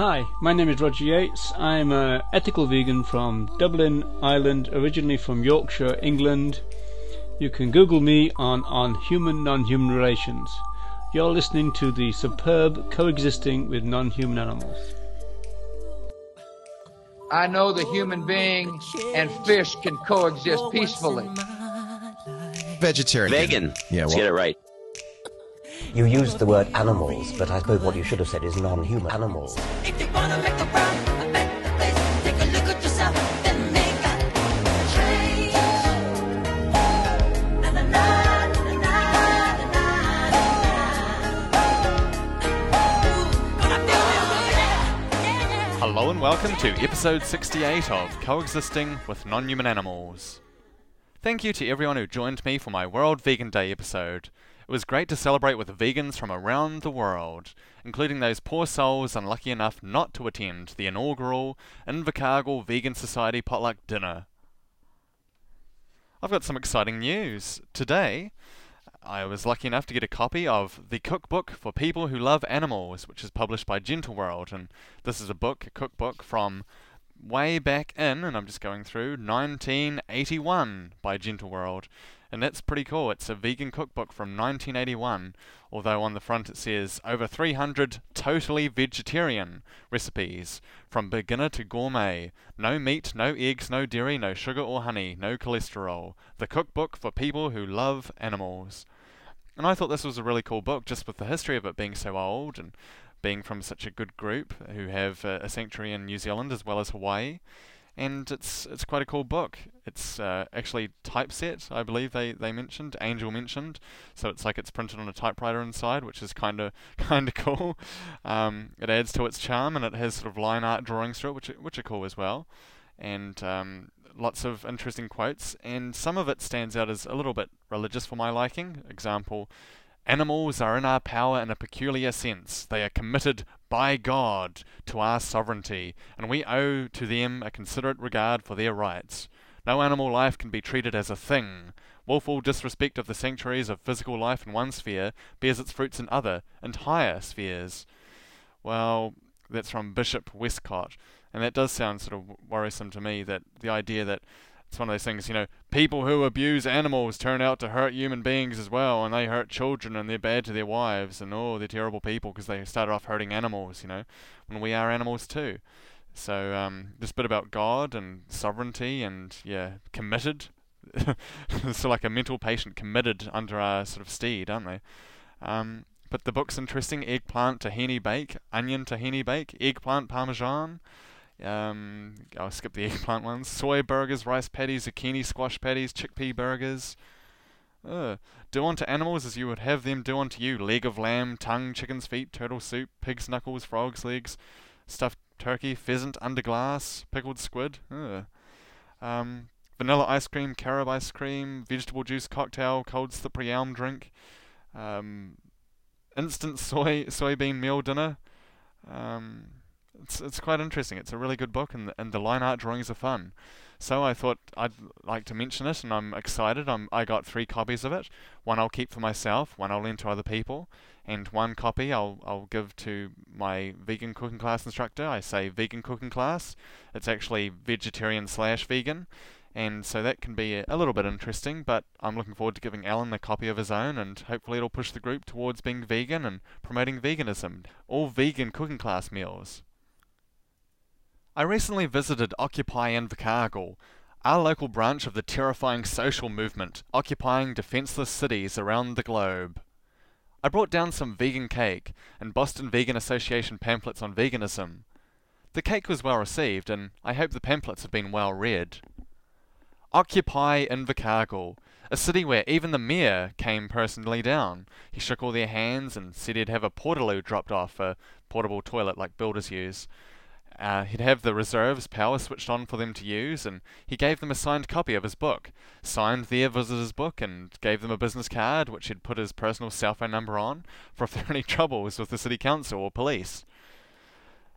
Hi, my name is Roger Yates. I'm an ethical vegan from Dublin, Ireland, originally from Yorkshire, England. You can Google me on on human non-human relations. You're listening to the superb coexisting with non-human animals. I know the human being and fish can coexist peacefully. Vegetarian. Vegan. Yeah, Let's get it right. You used the word animals, but I suppose what you should have said is non-human animals. Hello and welcome to episode 68 of Coexisting with Non-Human Animals. Thank you to everyone who joined me for my World Vegan Day episode. It was great to celebrate with vegans from around the world, including those poor souls unlucky enough not to attend the inaugural Invercargill Vegan Society potluck dinner. I've got some exciting news. Today, I was lucky enough to get a copy of The Cookbook for People Who Love Animals, which is published by Gentle World, and this is a book, a cookbook from way back in, and I'm just going through 1981 by Gentle World, and that's pretty cool. It's a vegan cookbook from 1981, although on the front it says over 300 totally vegetarian recipes from beginner to gourmet. No meat, no eggs, no dairy, no sugar or honey, no cholesterol. The cookbook for people who love animals. And I thought this was a really cool book, just with the history of it being so old and being from such a good group who have uh, a sanctuary in New Zealand as well as Hawaii. And it's it's quite a cool book. It's uh, actually typeset, I believe they, they mentioned, Angel mentioned. So it's like it's printed on a typewriter inside, which is kind of kind of cool. Um, it adds to its charm, and it has sort of line art drawings through it, which which are cool as well. And um, lots of interesting quotes, and some of it stands out as a little bit religious for my liking. Example, Animals are in our power in a peculiar sense. They are committed by God to our sovereignty, and we owe to them a considerate regard for their rights. No animal life can be treated as a thing. Willful disrespect of the sanctuaries of physical life in one sphere bears its fruits in other, and higher spheres. Well, that's from Bishop Westcott, and that does sound sort of worrisome to me. That the idea that it's one of those things, you know, people who abuse animals turn out to hurt human beings as well, and they hurt children, and they're bad to their wives, and oh, they're terrible people because they started off hurting animals, you know, when we are animals too. So um, this bit about God and sovereignty and yeah, committed. so like a mental patient committed under our sort of steed, aren't they? Um, but the book's interesting. Eggplant tahini bake, onion tahini bake, eggplant parmesan. Um, I'll skip the eggplant ones. Soy burgers, rice patties, zucchini squash patties, chickpea burgers. Ugh. Do unto animals as you would have them do unto you. Leg of lamb, tongue, chicken's feet, turtle soup, pig's knuckles, frog's legs, stuffed turkey, pheasant under glass, pickled squid. Um, vanilla ice cream, carob ice cream, vegetable juice cocktail, cold slippery elm drink, um, instant soy soybean meal dinner. Um, it's it's quite interesting. It's a really good book, and and the line art drawings are fun. So I thought I'd like to mention it, and I'm excited. I'm I got three copies of it. One I'll keep for myself, one I'll lend to other people, and one copy I'll I'll give to my vegan cooking class instructor. I say vegan cooking class. It's actually vegetarian slash vegan. And so that can be a little bit interesting, but I'm looking forward to giving Alan a copy of his own, and hopefully it'll push the group towards being vegan and promoting veganism. All vegan cooking class meals. I recently visited Occupy Invercargill, our local branch of the terrifying social movement occupying defenceless cities around the globe. I brought down some vegan cake and Boston Vegan Association pamphlets on veganism. The cake was well received, and I hope the pamphlets have been well read. Occupy Invercargill, a city where even the mayor came personally down. He shook all their hands and said he'd have a portaloo dropped off, a portable toilet like builders use. Uh, he'd have the reserves power switched on for them to use, and he gave them a signed copy of his book, signed their visitor's book, and gave them a business card which he'd put his personal cell phone number on for if there are any troubles with the city council or police.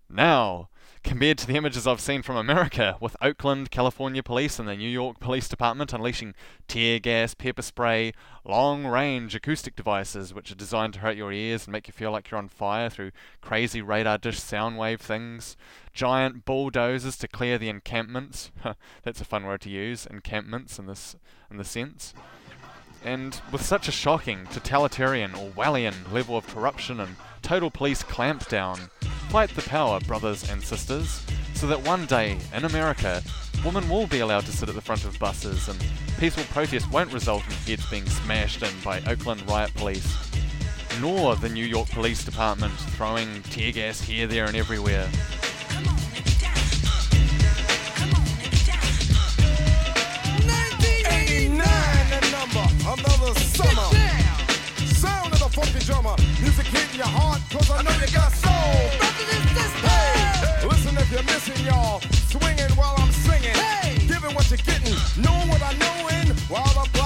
Now, compared to the images I've seen from America, with Oakland, California police and the New York Police Department unleashing tear gas, pepper spray, long range acoustic devices which are designed to hurt your ears and make you feel like you're on fire through crazy radar dish sound wave things, giant bulldozers to clear the encampments. That's a fun word to use, encampments in this in the sense. And with such a shocking, totalitarian, Orwellian level of corruption and total police clampdown, fight the power, brothers and sisters, so that one day in America, women will be allowed to sit at the front of buses and peaceful protest won't result in heads being smashed in by Oakland riot police, nor the New York Police Department throwing tear gas here, there, and everywhere. Another summer. Sound of the funky drummer, music hitting your heart, cause I know you got soul. Hey, listen if you're missing y'all, swinging while I'm singing, giving what you're getting, knowing what I know in, while the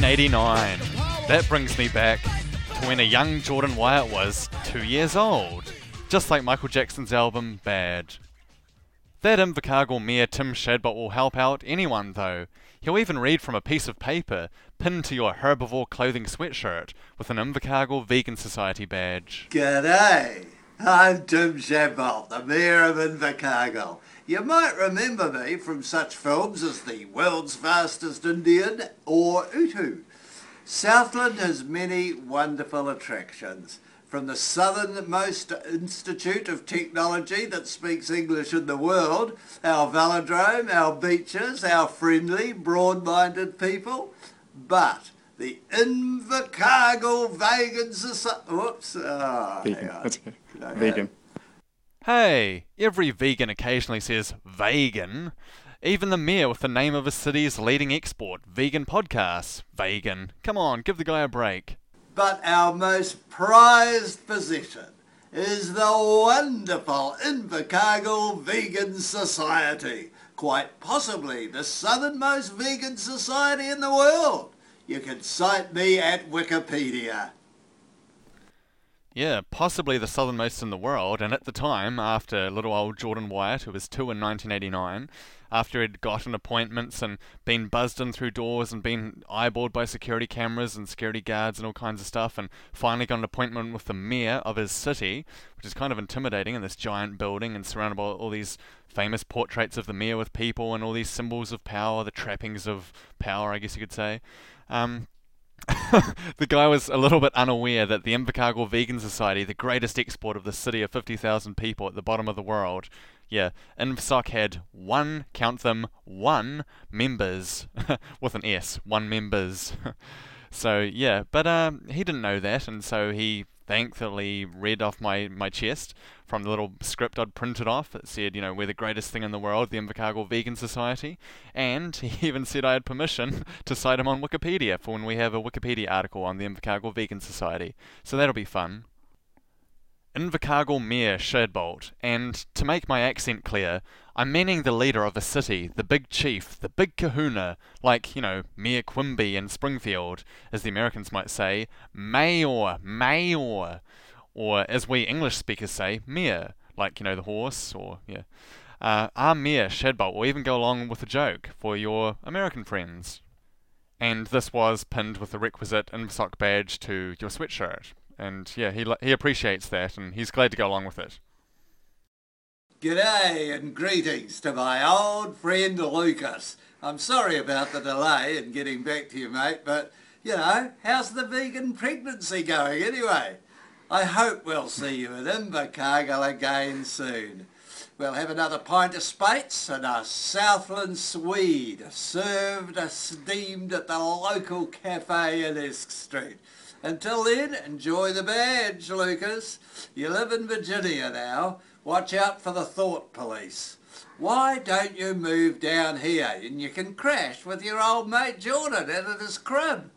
1989. That brings me back to when a young Jordan Wyatt was two years old, just like Michael Jackson's album Bad. That Invercargill mayor Tim Shadbolt will help out anyone though. He'll even read from a piece of paper pinned to your herbivore clothing sweatshirt with an Invercargill Vegan Society badge. G'day, I'm Tim Shadbolt, the Mayor of Invercargill. You might remember me from such films as The World's Fastest Indian or Utu. Southland has many wonderful attractions. From the southernmost institute of technology that speaks English in the world, our velodrome, our beaches, our friendly, broad-minded people, but the Invercargill ah, Vegan Society. Whoops. Oh, Vegan. That's okay. Vegan. Hey, every vegan occasionally says vegan. Even the mayor with the name of a city's leading export, Vegan Podcasts. Vegan. Come on, give the guy a break. But our most prized possession is the wonderful Invercargill Vegan Society. Quite possibly the southernmost vegan society in the world. You can cite me at Wikipedia. Yeah, possibly the southernmost in the world, and at the time, after little old Jordan Wyatt, who was two in 1989, after he'd gotten appointments and been buzzed in through doors and been eyeballed by security cameras and security guards and all kinds of stuff, and finally got an appointment with the mayor of his city, which is kind of intimidating in this giant building and surrounded by all these famous portraits of the mayor with people and all these symbols of power, the trappings of power, I guess you could say. Um, the guy was a little bit unaware that the Invercargill Vegan Society, the greatest export of the city of 50,000 people at the bottom of the world, yeah, InVSOC had one, count them, one members, with an S, one members. so, yeah, but um, he didn't know that, and so he thankfully read off my, my chest from the little script I'd printed off that said, you know, we're the greatest thing in the world, the Invercargill Vegan Society, and he even said I had permission to cite him on Wikipedia for when we have a Wikipedia article on the Invercargill Vegan Society. So that'll be fun. Invercargill Mayor Shadbolt, and to make my accent clear, I'm meaning the leader of a city, the big chief, the big kahuna, like, you know, Mayor Quimby in Springfield, as the Americans might say, Mayor, Mayor. Or as we English speakers say, mere, like, you know, the horse, or, yeah. Uh, ah, mere, Shadbolt will even go along with a joke for your American friends. And this was pinned with the requisite INVSOC badge to your sweatshirt. And yeah, he, he appreciates that, and he's glad to go along with it. G'day and greetings to my old friend Lucas. I'm sorry about the delay in getting back to you, mate, but you know, how's the vegan pregnancy going anyway? I hope we'll see you at Invercargill again soon. We'll have another pint of Speight's and a Southland Swede served steamed at the local cafe in Esk Street. Until then, enjoy the badge, Lucas. You live in Virginia now. Watch out for the thought police. Why don't you move down here and you can crash with your old mate Jordan out at his crib?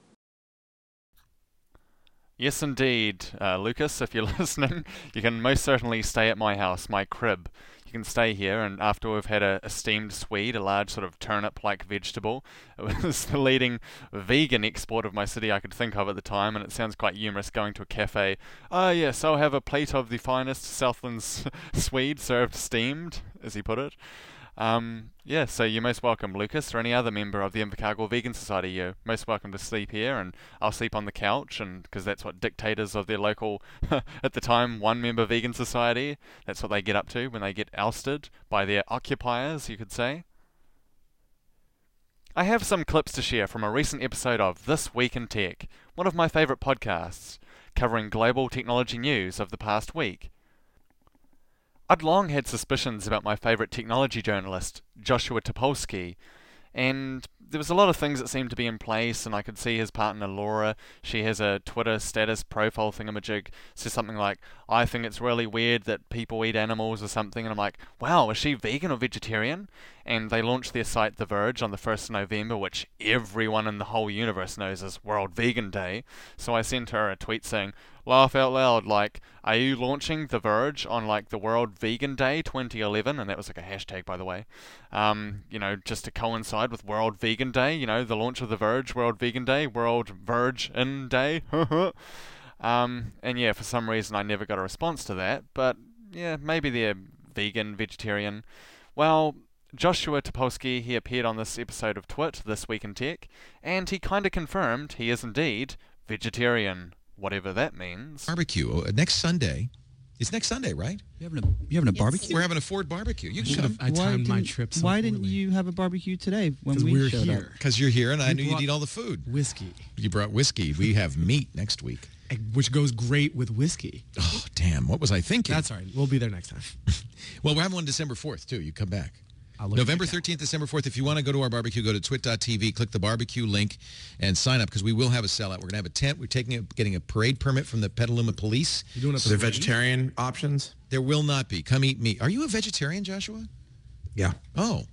Yes, indeed, uh, Lucas, if you're listening, you can most certainly stay at my house, my crib. You can stay here, and after we've had a, a steamed swede, a large sort of turnip like vegetable, it was the leading vegan export of my city I could think of at the time, and it sounds quite humorous going to a cafe. Ah, yes, I'll have a plate of the finest Southland swede served steamed, as he put it. Um, yeah, so you're most welcome, Lucas, or any other member of the Invercargill Vegan Society. You're most welcome to sleep here, and I'll sleep on the couch, and because that's what dictators of their local, at the time, one-member vegan society, that's what they get up to when they get ousted by their occupiers, you could say. I have some clips to share from a recent episode of This Week in Tech, one of my favourite podcasts, covering global technology news of the past week. I'd long had suspicions about my favourite technology journalist, Joshua Topolsky, and there was a lot of things that seemed to be in place, and I could see his partner Laura. She has a Twitter status profile thingamajig, says something like, I think it's really weird that people eat animals or something, and I'm like, wow, is she vegan or vegetarian? And they launched their site The Verge on the 1st of November, which everyone in the whole universe knows is World Vegan Day. So I sent her a tweet saying, laugh out loud, like, are you launching The Verge on like the World Vegan Day 2011? And that was like a hashtag, by the way. Um, you know, just to coincide with World Vegan Day, you know, the launch of The Verge, World Vegan Day, World Verge in Day. um, and yeah, for some reason I never got a response to that, but yeah, maybe they're vegan, vegetarian. Well, Joshua Topolsky, he appeared on this episode of Twit, This Week in Tech, and he kinda confirmed he is indeed vegetarian whatever that means. barbecue uh, next Sunday. It's next Sunday, right? You having a you having a barbecue? We're having a Ford barbecue. You should have. I timed my trip. So Why didn't you have a barbecue today when 'Cause we we're showed here. because you're here, and I We knew you'd eat all the food. Whiskey, You brought whiskey. We have meat next week. which goes great with whiskey. Oh, damn! What was I thinking? That's all right. We'll be there next time. well, we're having one December fourth too. You come back. I'll look at November 13th, December 4th. If you want to go to our barbecue, go to twit.tv, click the barbecue link, and sign up because we will have a sellout. We're going to have a tent. We're taking a, getting a parade permit from the Petaluma Police. You doing a So they're vegetarian options? There will not be. Come eat meat. Are you a vegetarian, Joshua? Yeah. Oh.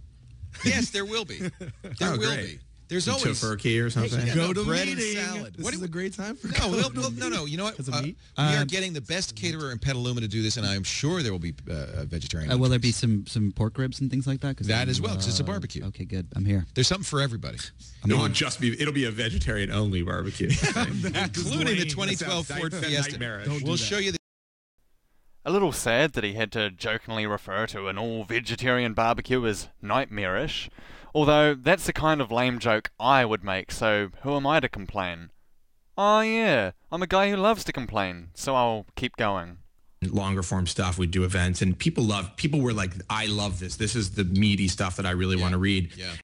Yes, there will be. There Oh, will great. be. There's Some always tofurkey or something? Yeah, Go no, to bread and meeting. salad. This What is do a great time for No, we'll, we'll- no, no. You know what? of Uh, meat? we are Uh, getting the best caterer in Petaluma to do this, and I'm sure there will be uh, a vegetarian. Uh, will there be some some pork ribs and things like that? 'Cause That I'm, as well, 'cause it's a uh, barbecue. Okay, good. I'm here. There's something for everybody, I'm It will on. just be, it'll be a vegetarian only barbecue. including the 2012 Ford sounds Fiesta. Don't We'll that. show you the A little sad that he had to jokingly refer to an all vegetarian barbecue as nightmarish, although that's the kind of lame joke I would make, so who am I to complain? Oh yeah, I'm a guy who loves to complain, so I'll keep going. Longer form stuff. We do events, and people love. People were like, "I love this. This is the meaty stuff that I really want to read." Yeah.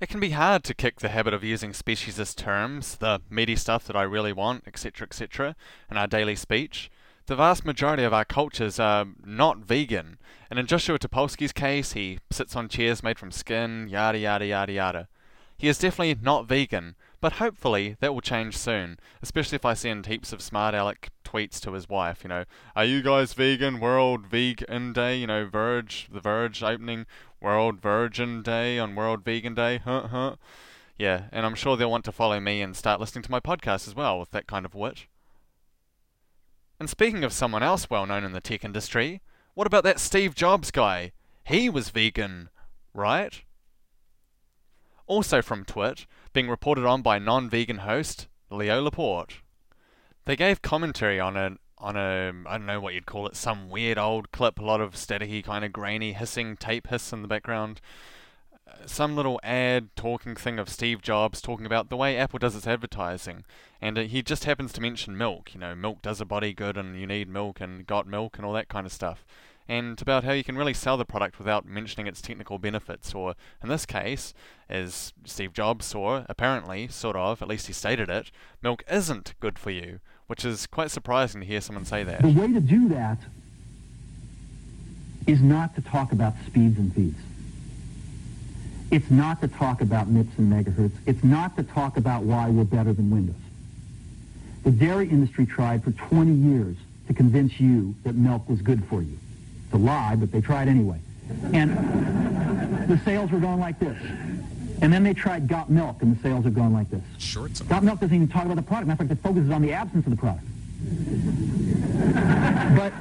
It can be hard to kick the habit of using speciesist terms, the meaty stuff that I really want, etc., etc., in our daily speech. The vast majority of our cultures are not vegan, and in Joshua Topolsky's case, he sits on chairs made from skin, yada yada yada yada. He is definitely not vegan, but hopefully that will change soon, especially if I send heaps of smart aleck tweets to his wife, you know, are you guys vegan? World Vegan Day, you know, Verge, the Verge opening World Virgin Day on World Vegan Day, huh, huh. Yeah, and I'm sure they'll want to follow me and start listening to my podcast as well with that kind of wit. And speaking of someone else well known in the tech industry, what about that Steve Jobs guy? He was vegan, right? Also from Twit, being reported on by non vegan host Leo Laporte. They gave commentary on a on a I don't know what you'd call it, some weird old clip, a lot of staticky kind of grainy hissing tape hiss in the background. Some little ad talking thing of Steve Jobs talking about the way Apple does its advertising, and uh, he just happens to mention milk. You know, milk does a body good, and you need milk, and got milk, and all that kind of stuff. And about how you can really sell the product without mentioning its technical benefits, or in this case, as Steve Jobs saw, apparently, sort of, at least he stated it, milk isn't good for you, which is quite surprising to hear someone say that. The way to do that is not to talk about speeds and feeds. It's not to talk about MIPS and megahertz. It's not to talk about why we're better than Windows. The dairy industry tried for 20 years to convince you that milk was good for you. It's a lie, but they tried anyway. And the sales were going like this. And then they tried Got Milk, and the sales are going like this. Shorts. Got Milk doesn't even talk about the product. Matter of fact, it focuses on the absence of the product. But,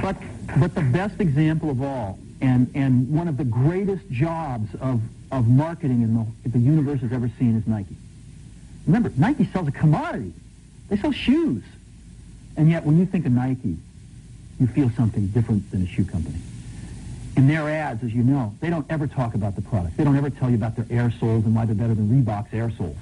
but, but the best example of all, and, and one of the greatest jobs of, of marketing in the, the universe has ever seen is Nike. Remember, Nike sells a commodity. They sell shoes. And yet, when you think of Nike, you feel something different than a shoe company. In their ads, as you know, they don't ever talk about the product. They don't ever tell you about their air soles and why they're better than Reebok's air soles.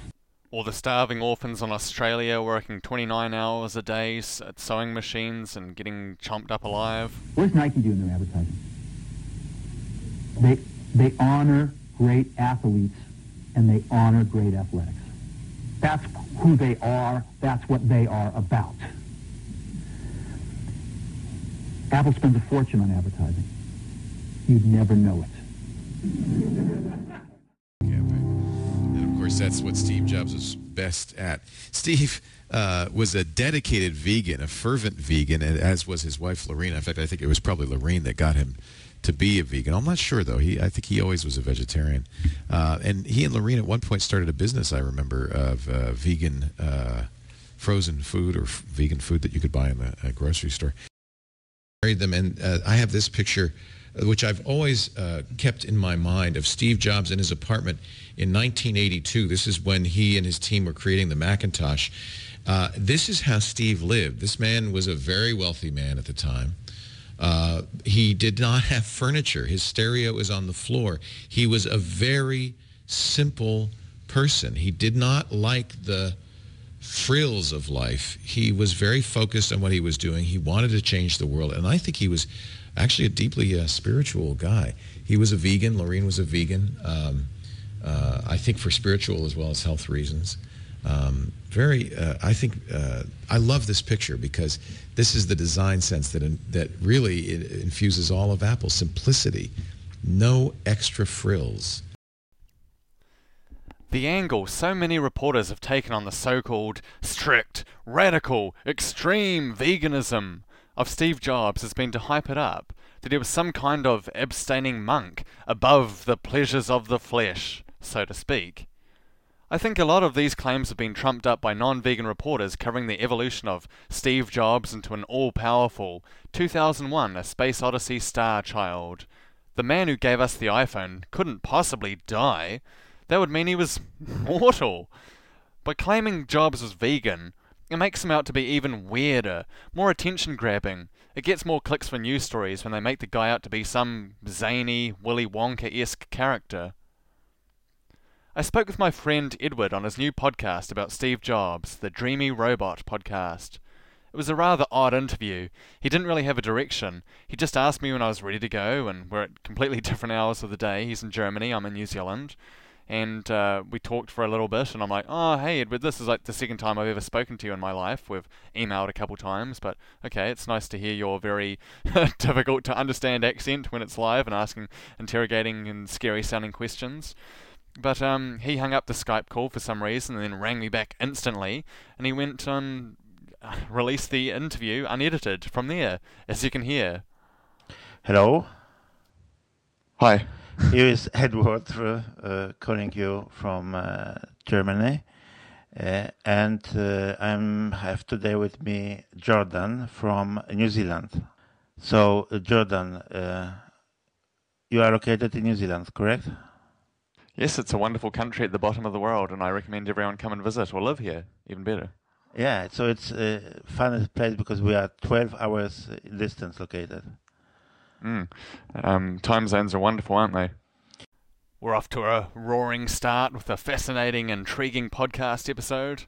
Or the starving orphans in Australia working 29 hours a day at sewing machines and getting chomped up alive. What does Nike do in their advertising? They, they honor great athletes and they honor great athletics. That's who they are. That's what they are about. Apple spends a fortune on advertising. You'd never know it. And of course, that's what Steve Jobs was best at. Steve uh, was a dedicated vegan, a fervent vegan, as was his wife Lorena. In fact, I think it was probably Laurene that got him to be a vegan. I'm not sure though. He, I think he always was a vegetarian. Uh, and he and Lorena at one point started a business. I remember of uh, vegan uh, frozen food or vegan food that you could buy in the grocery store. Married them, and uh, I have this picture, which I've always uh, kept in my mind, of Steve Jobs in his apartment in 1982. This is when he and his team were creating the Macintosh. Uh, this is how Steve lived. This man was a very wealthy man at the time. Uh, he did not have furniture. His stereo is on the floor. He was a very simple person. He did not like the frills of life. He was very focused on what he was doing. He wanted to change the world, and I think he was actually a deeply uh, spiritual guy. He was a vegan. Laurene was a vegan. Um, uh, I think for spiritual as well as health reasons. Um, very, uh, I think uh, I love this picture because this is the design sense that that really infuses all of Apple simplicity, no extra frills. The angle so many reporters have taken on the so called strict, radical, extreme veganism of Steve Jobs has been to hype it up, that he was some kind of abstaining monk above the pleasures of the flesh, so to speak. I think a lot of these claims have been trumped up by non vegan reporters covering the evolution of Steve Jobs into an all powerful 2001 A Space Odyssey star child. The man who gave us the iPhone couldn't possibly die. That would mean he was mortal. By claiming Jobs was vegan, it makes him out to be even weirder, more attention grabbing. It gets more clicks for news stories when they make the guy out to be some zany, Willy Wonka esque character. I spoke with my friend Edward on his new podcast about Steve Jobs, the Dreamy Robot podcast. It was a rather odd interview. He didn't really have a direction. He just asked me when I was ready to go, and we're at completely different hours of the day. He's in Germany, I'm in New Zealand. And uh, we talked for a little bit, and I'm like, oh, hey, Edward, this is like the second time I've ever spoken to you in my life. We've emailed a couple times, but okay, it's nice to hear your very difficult to understand accent when it's live and asking interrogating and scary sounding questions. But um, he hung up the Skype call for some reason and then rang me back instantly, and he went on, um, released the interview unedited from there, as you can hear. Hello. Hi. Here is Edward uh, uh, calling you from uh, Germany, uh, and uh, I'm have today with me Jordan from New Zealand. So uh, Jordan, uh, you are located in New Zealand, correct? Yes, it's a wonderful country at the bottom of the world, and I recommend everyone come and visit or live here, even better. Yeah, so it's a fun place because we are 12 hours uh, distance located. Mm. Um, time zones are wonderful, aren't they? We're off to a roaring start with a fascinating, intriguing podcast episode.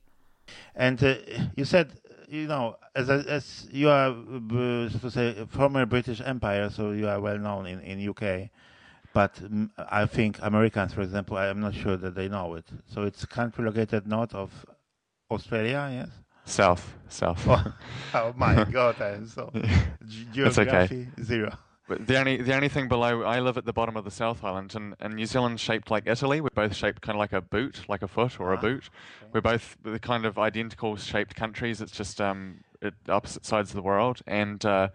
And uh, you said, you know, as as you are, uh, so to say, former British Empire, so you are well known in in UK. But mm, I think Americans, for example, I am not sure that they know it. So it's a country located north of Australia, yes. South, south. Oh, oh my God, I am so ge- It's okay. geography zero. But the only the only thing below, I live at the bottom of the South Island, and, and New Zealand's shaped like Italy. We're both shaped kind of like a boot, like a foot or a Ah, boot. We're both the kind of identical shaped countries. It's just um, at opposite sides of the world. And uh,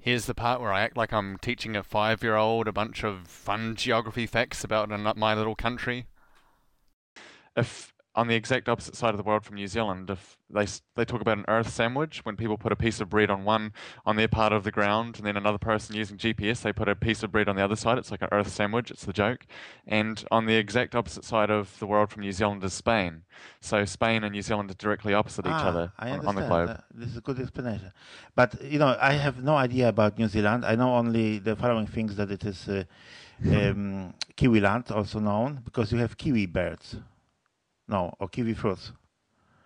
here's the part where I act like I'm teaching a five-year-old a bunch of fun geography facts about my little country. If on the exact opposite side of the world from New Zealand, if they they talk about an Earth sandwich, when people put a piece of bread on one on their part of the ground, and then another person using GPS, they put a piece of bread on the other side. It's like an Earth sandwich. It's the joke. And on the exact opposite side of the world from New Zealand is Spain. So Spain and New Zealand are directly opposite each Ah, other on, on the globe. Uh, this is a good explanation. But you know, I have no idea about New Zealand. I know only the following things: that it is uh, um, kiwi land, also known because you have kiwi birds. No, or kiwi fruits.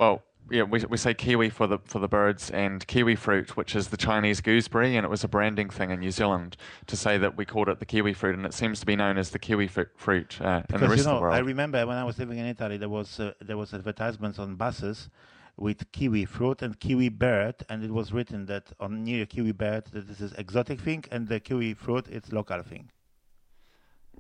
Well, yeah, we, we say kiwi for the for the birds and kiwi fruit, which is the Chinese gooseberry, and it was a branding thing in New Zealand to say that we called it the kiwi fruit, and it seems to be known as the kiwi fu- fruit uh, in the rest you know, of the world. I remember when I was living in Italy, there was uh, there was advertisements on buses with kiwi fruit and kiwi bird, and it was written that on near kiwi bird that this is exotic thing, and the kiwi fruit it's local thing.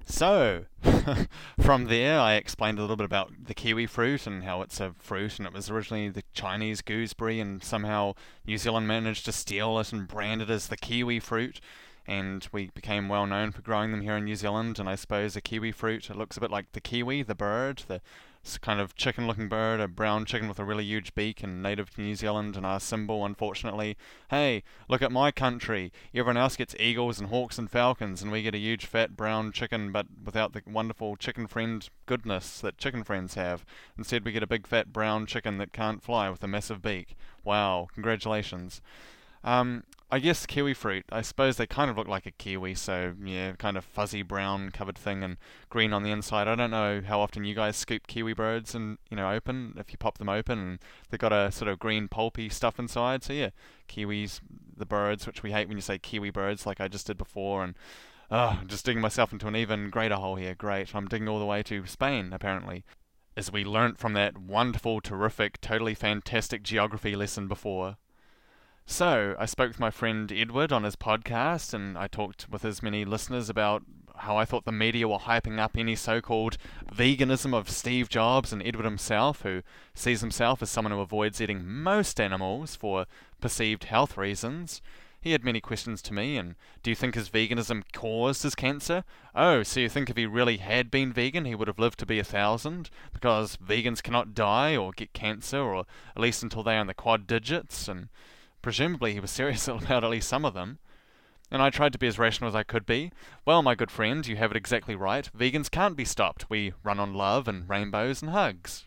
So, from there, I explained a little bit about the kiwi fruit and how it's a fruit, and it was originally the Chinese gooseberry, and somehow New Zealand managed to steal it and brand it as the kiwi fruit. And we became well known for growing them here in New Zealand. And I suppose a kiwi fruit, it looks a bit like the kiwi, the bird, the s- kind of chicken looking bird, a brown chicken with a really huge beak and native to New Zealand. And our symbol, unfortunately, hey, look at my country. Everyone else gets eagles and hawks and falcons, and we get a huge fat brown chicken, but without the wonderful chicken friend goodness that chicken friends have. Instead, we get a big fat brown chicken that can't fly with a massive beak. Wow, congratulations. Um, I guess kiwi fruit. I suppose they kind of look like a kiwi, so yeah, kind of fuzzy brown covered thing and green on the inside. I don't know how often you guys scoop kiwi birds and you know open if you pop them open and they've got a sort of green pulpy stuff inside. So yeah, kiwis, the birds, which we hate when you say kiwi birds, like I just did before, and oh, I'm just digging myself into an even greater hole here. Great, I'm digging all the way to Spain apparently. As we learnt from that wonderful, terrific, totally fantastic geography lesson before. So, I spoke with my friend Edward on his podcast, and I talked with as many listeners about how I thought the media were hyping up any so called veganism of Steve Jobs and Edward himself, who sees himself as someone who avoids eating most animals for perceived health reasons. He had many questions to me, and do you think his veganism caused his cancer? Oh, so you think if he really had been vegan, he would have lived to be a thousand? Because vegans cannot die or get cancer, or at least until they are in the quad digits, and presumably he was serious about at least some of them. And I tried to be as rational as I could be. Well, my good friend, you have it exactly right. Vegans can't be stopped. We run on love and rainbows and hugs.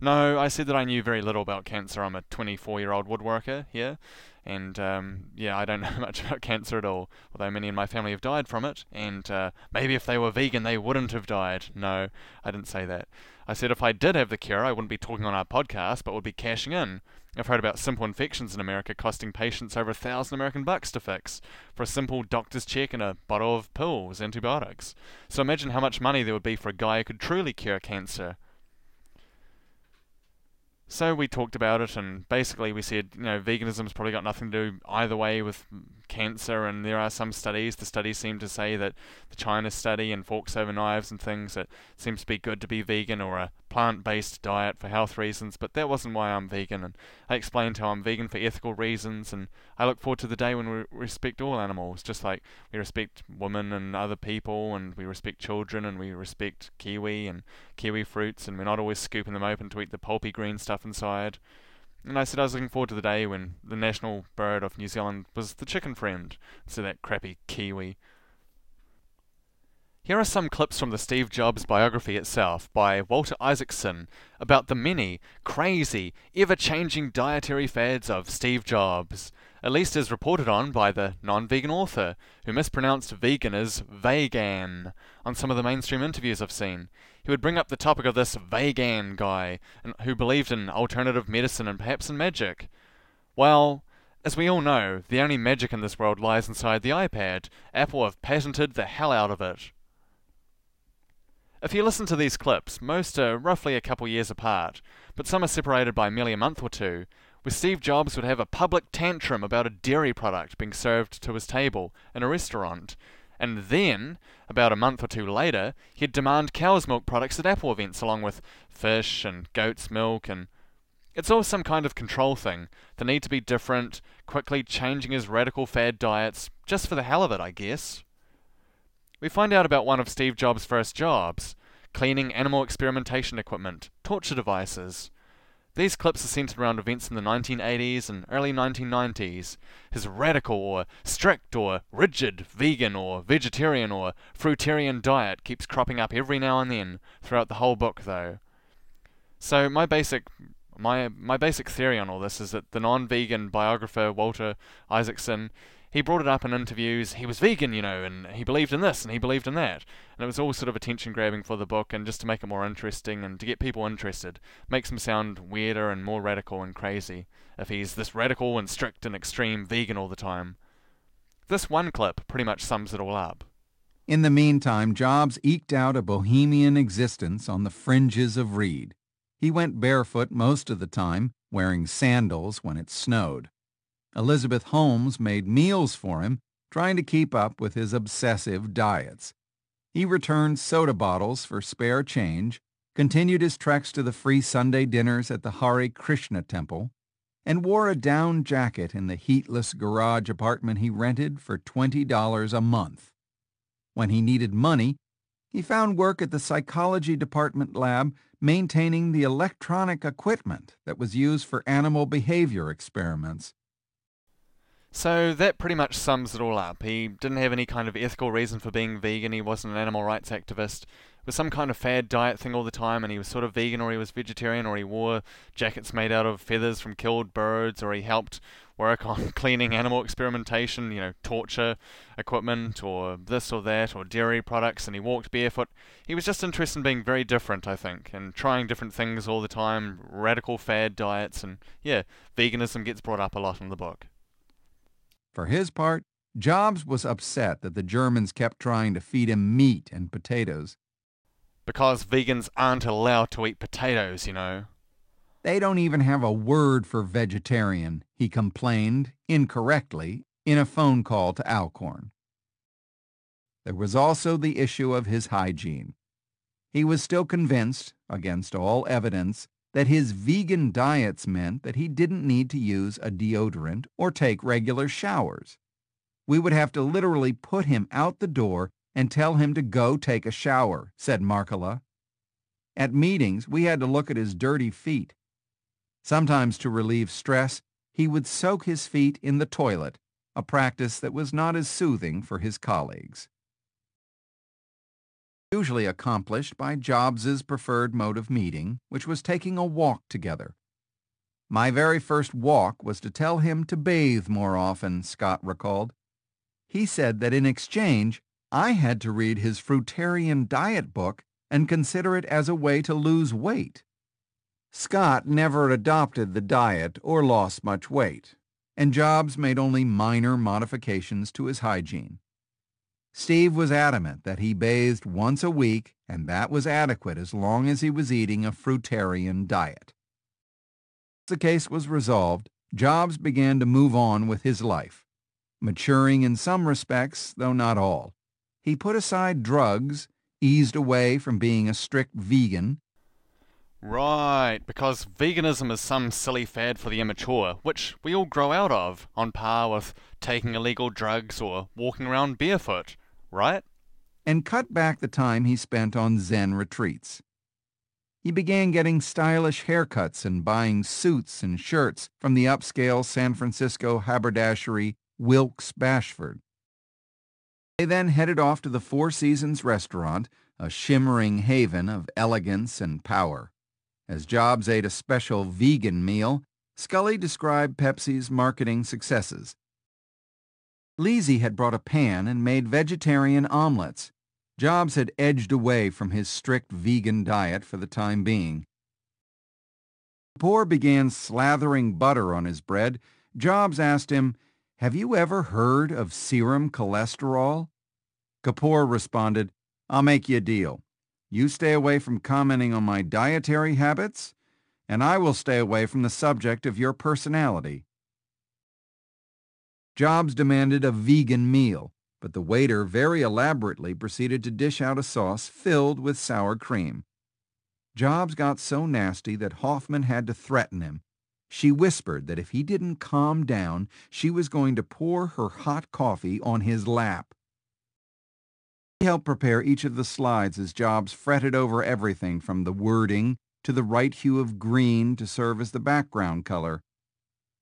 No, I said that I knew very little about cancer. I'm a 24 year old woodworker here, and um, yeah, I don't know much about cancer at all, although many in my family have died from it, and uh, maybe if they were vegan, they wouldn't have died. No, I didn't say that. I said if I did have the cure, I wouldn't be talking on our podcast, but would be cashing in. I've heard about simple infections in America costing patients over a thousand American bucks to fix for a simple doctor's check and a bottle of pills, antibiotics. So imagine how much money there would be for a guy who could truly cure cancer. So we talked about it, and basically we said, you know, veganism's probably got nothing to do either way with cancer, and there are some studies. The studies seem to say that the China study and forks over knives and things, that seems to be good to be vegan or a plant-based diet for health reasons, but that wasn't why I'm vegan, and I explained how I'm vegan for ethical reasons, and I look forward to the day when we respect all animals, just like we respect women and other people, and we respect children, and we respect kiwi and kiwi fruits, and we're not always scooping them open to eat the pulpy green stuff inside. And I said I was looking forward to the day when the national bird of New Zealand was the chicken friend, of that crappy kiwi. Here are some clips from the Steve Jobs biography itself by Walter Isaacson about the many, crazy, ever changing dietary fads of Steve Jobs, at least as reported on by the non vegan author, who mispronounced vegan as vegan on some of the mainstream interviews I've seen. He would bring up the topic of this vegan guy who believed in alternative medicine and perhaps in magic. Well, as we all know, the only magic in this world lies inside the iPad. Apple have patented the hell out of it. If you listen to these clips, most are roughly a couple years apart, but some are separated by merely a month or two, where Steve Jobs would have a public tantrum about a dairy product being served to his table in a restaurant, and then, about a month or two later, he'd demand cow's milk products at Apple events along with fish and goat's milk and it's all some kind of control thing, the need to be different, quickly changing his radical fad diets, just for the hell of it, I guess. We find out about one of Steve Jobs' first jobs cleaning animal experimentation equipment, torture devices. These clips are centered around events in the 1980s and early 1990s. His radical or strict or rigid vegan or vegetarian or fruitarian diet keeps cropping up every now and then throughout the whole book, though. So, my basic my my basic theory on all this is that the non-vegan biographer Walter Isaacson he brought it up in interviews. He was vegan, you know, and he believed in this and he believed in that, and it was all sort of attention grabbing for the book and just to make it more interesting and to get people interested, makes him sound weirder and more radical and crazy if he's this radical and strict and extreme vegan all the time. This one clip pretty much sums it all up. In the meantime, Jobs eked out a bohemian existence on the fringes of Reed. He went barefoot most of the time, wearing sandals when it snowed. Elizabeth Holmes made meals for him, trying to keep up with his obsessive diets. He returned soda bottles for spare change, continued his treks to the free Sunday dinners at the Hare Krishna temple, and wore a down jacket in the heatless garage apartment he rented for $20 a month. When he needed money, he found work at the psychology department lab maintaining the electronic equipment that was used for animal behavior experiments. So that pretty much sums it all up. He didn't have any kind of ethical reason for being vegan, he wasn't an animal rights activist. It was some kind of fad diet thing all the time, and he was sort of vegan or he was vegetarian or he wore jackets made out of feathers from killed birds or he helped work on cleaning animal experimentation, you know, torture equipment or this or that or dairy products, and he walked barefoot. He was just interested in being very different, I think, and trying different things all the time, radical fad diets, and yeah, veganism gets brought up a lot in the book. For his part, Jobs was upset that the Germans kept trying to feed him meat and potatoes. Because vegans aren't allowed to eat potatoes, you know. They don't even have a word for vegetarian, he complained, incorrectly, in a phone call to Alcorn. There was also the issue of his hygiene. He was still convinced, against all evidence, that his vegan diets meant that he didn't need to use a deodorant or take regular showers. We would have to literally put him out the door and tell him to go take a shower, said Markkula. At meetings, we had to look at his dirty feet. Sometimes to relieve stress, he would soak his feet in the toilet, a practice that was not as soothing for his colleagues usually accomplished by Jobs's preferred mode of meeting, which was taking a walk together. My very first walk was to tell him to bathe more often, Scott recalled. He said that in exchange, I had to read his fruitarian diet book and consider it as a way to lose weight. Scott never adopted the diet or lost much weight, and Jobs made only minor modifications to his hygiene. Steve was adamant that he bathed once a week and that was adequate as long as he was eating a fruitarian diet. The case was resolved, Jobs began to move on with his life, maturing in some respects, though not all. He put aside drugs, eased away from being a strict vegan. Right, because veganism is some silly fad for the immature, which we all grow out of, on par with taking illegal drugs or walking around barefoot right? And cut back the time he spent on Zen retreats. He began getting stylish haircuts and buying suits and shirts from the upscale San Francisco haberdashery Wilkes Bashford. They then headed off to the Four Seasons restaurant, a shimmering haven of elegance and power. As Jobs ate a special vegan meal, Sculley described Pepsi's marketing successes. Leasy had brought a pan and made vegetarian omelets. Jobs had edged away from his strict vegan diet for the time being. Kapor began slathering butter on his bread. Jobs asked him, Have you ever heard of serum cholesterol? Kapor responded, I'll make you a deal. You stay away from commenting on my dietary habits, and I will stay away from the subject of your personality. Jobs demanded a vegan meal, but the waiter very elaborately proceeded to dish out a sauce filled with sour cream. Jobs got so nasty that Hoffman had to threaten him. She whispered that if he didn't calm down, she was going to pour her hot coffee on his lap. He helped prepare each of the slides as Jobs fretted over everything from the wording to the right hue of green to serve as the background color.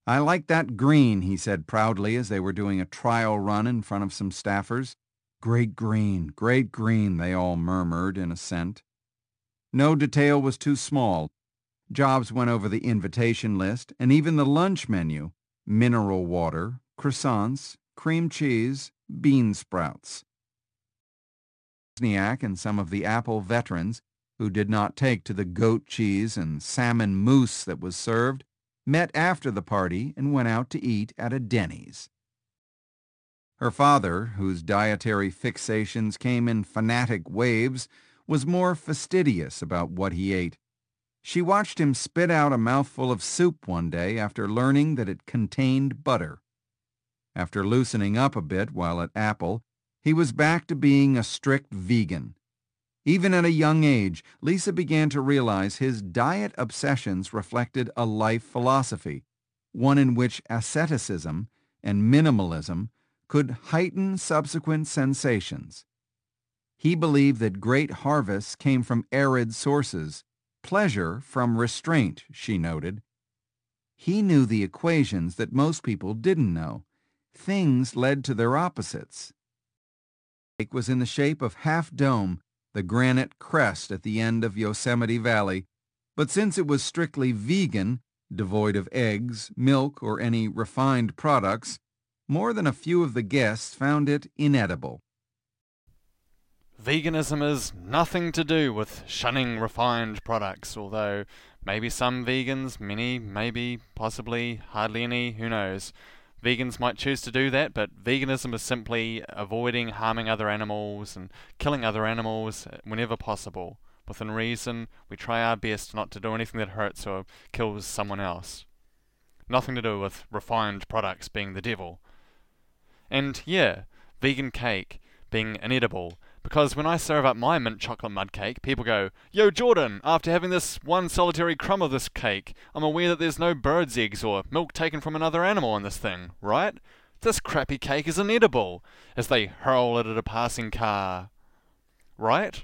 I like that green, he said proudly as they were doing a trial run in front of some staffers. Great green, great green, they all murmured in assent. No detail was too small. Jobs went over the invitation list and even the lunch menu. Mineral water, croissants, cream cheese, bean sprouts. Wozniak and some of the Apple veterans, who did not take to the goat cheese and salmon mousse that was served, met after the party and went out to eat at a Denny's. Her father, whose dietary fixations came in fanatic waves, was more fastidious about what he ate. She watched him spit out a mouthful of soup one day after learning that it contained butter. After loosening up a bit while at Apple, he was back to being a strict vegan. Even at a young age, Lisa began to realize his diet obsessions reflected a life philosophy, one in which asceticism and minimalism could heighten subsequent sensations. He believed that great harvests came from arid sources, pleasure from restraint, she noted. He knew the equations that most people didn't know. Things led to their opposites. Lake was in the shape of Half Dome, the granite crest at the end of Yosemite Valley, but since it was strictly vegan, devoid of eggs, milk, or any refined products, more than a few of the guests found it inedible. Veganism is nothing to do with shunning refined products, although maybe some vegans, many, maybe, possibly, hardly any, who knows. Vegans might choose to do that, but veganism is simply avoiding harming other animals and killing other animals whenever possible. Within reason, we try our best not to do anything that hurts or kills someone else. Nothing to do with refined products being the devil. And yeah, vegan cake being inedible because when I serve up my mint chocolate mud cake, people go, Yo, Jordan, after having this one solitary crumb of this cake, I'm aware that there's no bird's eggs or milk taken from another animal in this thing, right? This crappy cake is inedible, as they hurl it at a passing car. Right?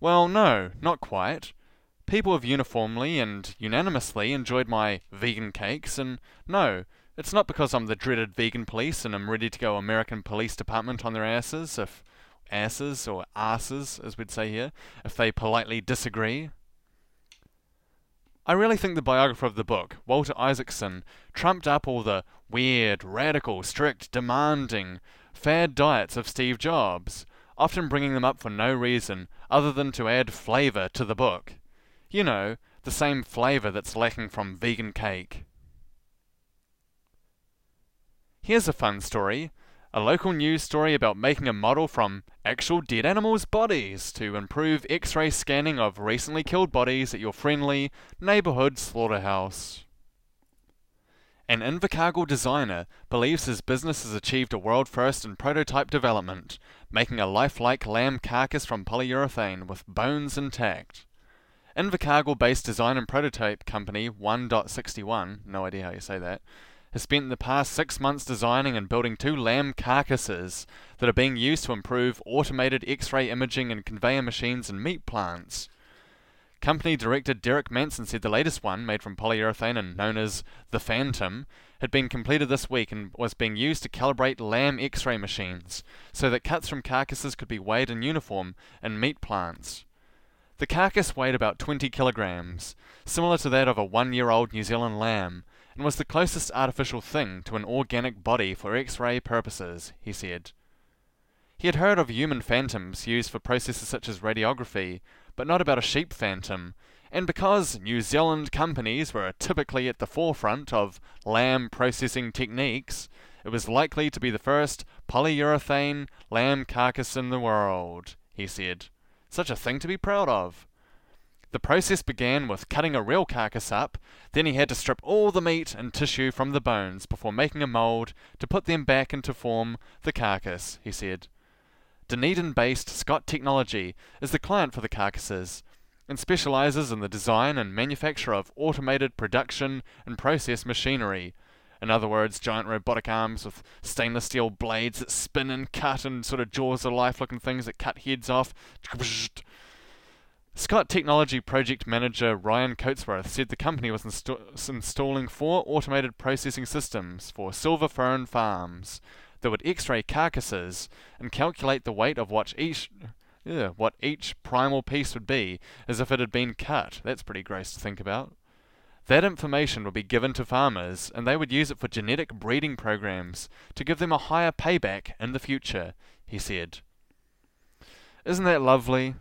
Well, no, not quite. People have uniformly and unanimously enjoyed my vegan cakes, and no, it's not because I'm the dreaded vegan police and I'm ready to go American Police Department on their asses if asses, or asses, as we'd say here, if they politely disagree. I really think the biographer of the book, Walter Isaacson, trumped up all the weird, radical, strict, demanding, fad diets of Steve Jobs, often bringing them up for no reason other than to add flavour to the book. You know, the same flavour that's lacking from vegan cake. Here's a fun story. A local news story about making a model from actual dead animals' bodies to improve x ray scanning of recently killed bodies at your friendly neighborhood slaughterhouse. An Invercargill designer believes his business has achieved a world first in prototype development, making a lifelike lamb carcass from polyurethane with bones intact. Invercargill based design and prototype company 1.61, no idea how you say that, has spent the past six months designing and building two lamb carcasses that are being used to improve automated X ray imaging and conveyor machines in meat plants. Company director Derek Manson said the latest one, made from polyurethane and known as the Phantom, had been completed this week and was being used to calibrate lamb x-ray machines so that cuts from carcasses could be weighed in uniform in meat plants. The carcass weighed about 20 kilograms, similar to that of a one-year-old New Zealand lamb, and was the closest artificial thing to an organic body for x-ray purposes, he said. He had heard of human phantoms used for processes such as radiography, but not about a sheep phantom, and because New Zealand companies were typically at the forefront of lamb processing techniques, it was likely to be the first polyurethane lamb carcass in the world, he said. Such a thing to be proud of. The process began with cutting a real carcass up, then he had to strip all the meat and tissue from the bones before making a mould to put them back into form the carcass, he said. Dunedin based Scott Technology is the client for the carcasses and specializes in the design and manufacture of automated production and process machinery. In other words, giant robotic arms with stainless steel blades that spin and cut and sort of jaws of life looking things that cut heads off. Scott Technology Project Manager Ryan Coatsworth said the company was insta- installing four automated processing systems for silver fern farms that would x-ray carcasses and calculate the weight of what each what each primal piece would be as if it had been cut. That's pretty gross to think about. That information would be given to farmers, and they would use it for genetic breeding programs to give them a higher payback in the future, he said. Isn't that lovely?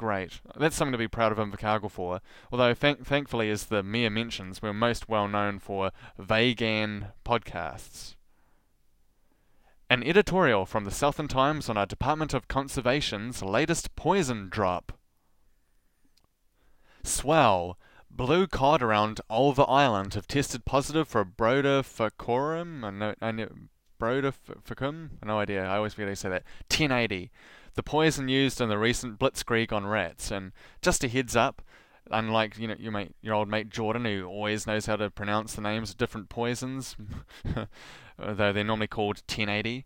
Great. That's something to be proud of Invercargill for. Although, thank- thankfully, as the mere mentions, we're most well known for vegan podcasts. An editorial from the Southland Times on our Department of Conservation's latest poison drop. Swell. Blue cod around Ulva Island have tested positive for Brodofacorum. I know, I know, Brodofacorum? No idea. I always forget how to say that. 1080. The poison used in the recent blitzkrieg on rats. And just a heads up, unlike you know your mate, your old mate Jordan, who always knows how to pronounce the names of different poisons, uh, though they're normally called 1080.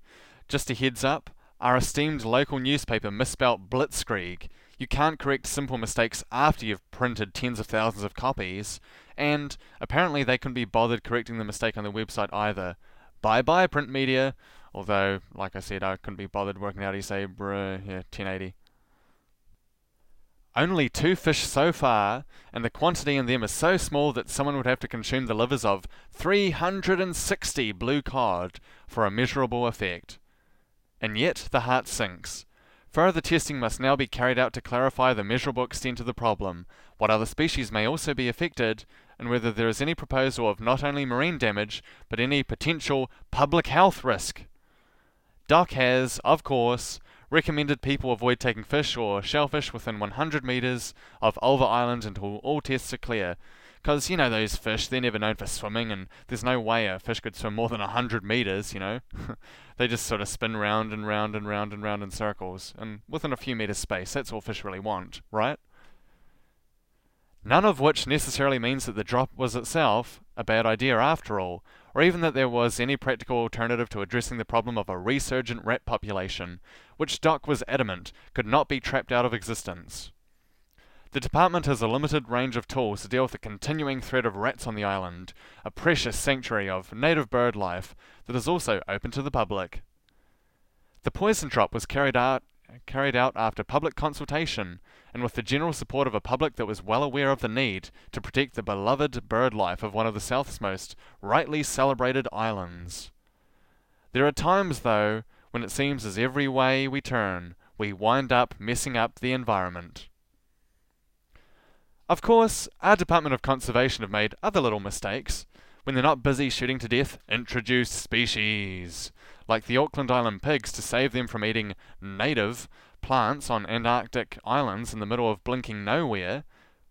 Just a heads up, our esteemed local newspaper misspelt blitzkrieg. You can't correct simple mistakes after you've printed tens of thousands of copies, and apparently they couldn't be bothered correcting the mistake on the website either. Bye bye, print media. Although, like I said, I couldn't be bothered working out bruh, yeah, 1080. Only two fish so far, and the quantity in them is so small that someone would have to consume the livers of 360 blue cod for a measurable effect. And yet the heart sinks. Further testing must now be carried out to clarify the measurable extent of the problem, what other species may also be affected, and whether there is any proposal of not only marine damage, but any potential public health risk. Doc has, of course, recommended people avoid taking fish or shellfish within 100 metres of Ulva Island until all tests are clear. Because, you know, those fish, they're never known for swimming, and there's no way a fish could swim more than 100 metres, you know. they just sort of spin round and round and round and round in circles, and within a few metres space, that's all fish really want, right? None of which necessarily means that the drop was itself a bad idea after all, or even that there was any practical alternative to addressing the problem of a resurgent rat population, which Doc was adamant could not be trapped out of existence. The department has a limited range of tools to deal with the continuing threat of rats on the island, a precious sanctuary of native bird life that is also open to the public. The poison drop was carried out carried out after public consultation and with the general support of a public that was well aware of the need to protect the beloved bird life of one of the South's most rightly celebrated islands. There are times, though, when it seems as every way we turn, we wind up messing up the environment. Of course, our Department of Conservation have made other little mistakes when they're not busy shooting to death introduced species, like the Auckland Island pigs to save them from eating native plants on Antarctic islands in the middle of blinking nowhere.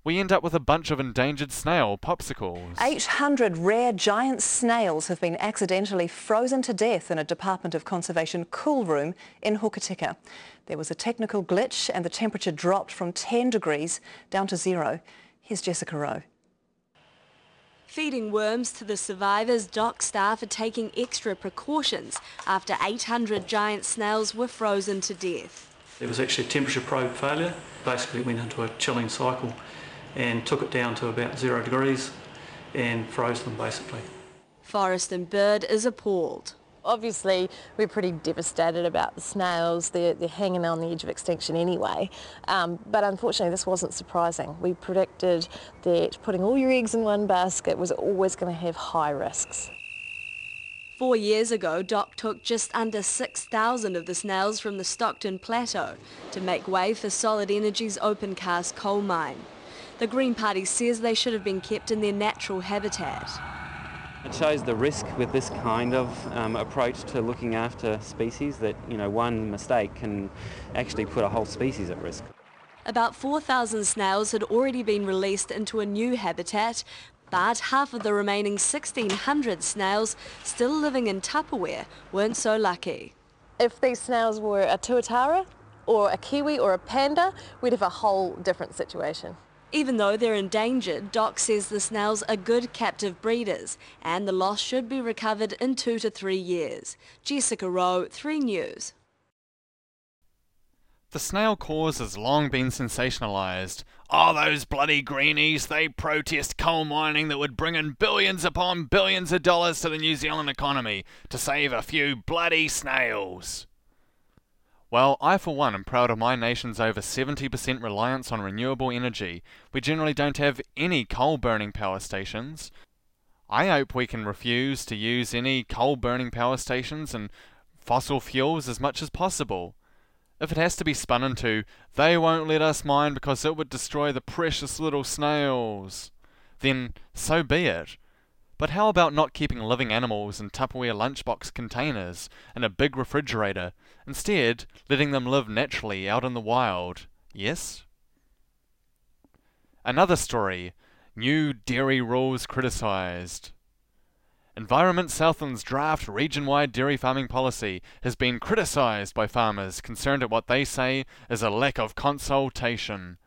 We end up with a bunch of endangered snail popsicles. 800 rare giant snails have been accidentally frozen to death in a Department of Conservation cool room in Hokitika. There was a technical glitch and the temperature dropped from 10 degrees down to zero. Here's Jessica Rowe. Feeding worms to the survivors, DOC staff are taking extra precautions after 800 giant snails were frozen to death. There was actually a temperature probe failure. Basically, it went into a chilling cycle and took it down to about zero degrees and froze them basically. Forest and Bird is appalled. Obviously, we're pretty devastated about the snails. They're, they're hanging on the edge of extinction anyway. Um, but unfortunately, this wasn't surprising. We predicted that putting all your eggs in one basket was always going to have high risks. Four years ago, Doc took just under 6,000 of the snails from the Stockton Plateau to make way for Solid Energy's open cast coal mine. The Green Party says they should have been kept in their natural habitat. It shows the risk with this kind of um, approach to looking after species that, you know, one mistake can actually put a whole species at risk. About 4,000 snails had already been released into a new habitat, but half of the remaining 1,600 snails still living in Tupperware weren't so lucky. If these snails were a tuatara or a kiwi or a panda, we'd have a whole different situation. Even though they're endangered, Doc says the snails are good captive breeders and the loss should be recovered in two to three years. Jessica Rowe, 3 News. The snail cause has long been sensationalised. Oh, those bloody greenies, they protest coal mining that would bring in billions upon billions of dollars to the New Zealand economy to save a few bloody snails. Well, I for one am proud of my nation's over 70% reliance on renewable energy. We generally don't have any coal burning power stations. I hope we can refuse to use any coal burning power stations and fossil fuels as much as possible. If it has to be spun into, they won't let us mine because it would destroy the precious little snails, then so be it. But how about not keeping living animals in Tupperware lunchbox containers and a big refrigerator, instead letting them live naturally out in the wild? Yes? Another story. New dairy rules criticised. Environment Southland's draft region-wide dairy farming policy has been criticised by farmers concerned at what they say is a lack of consultation.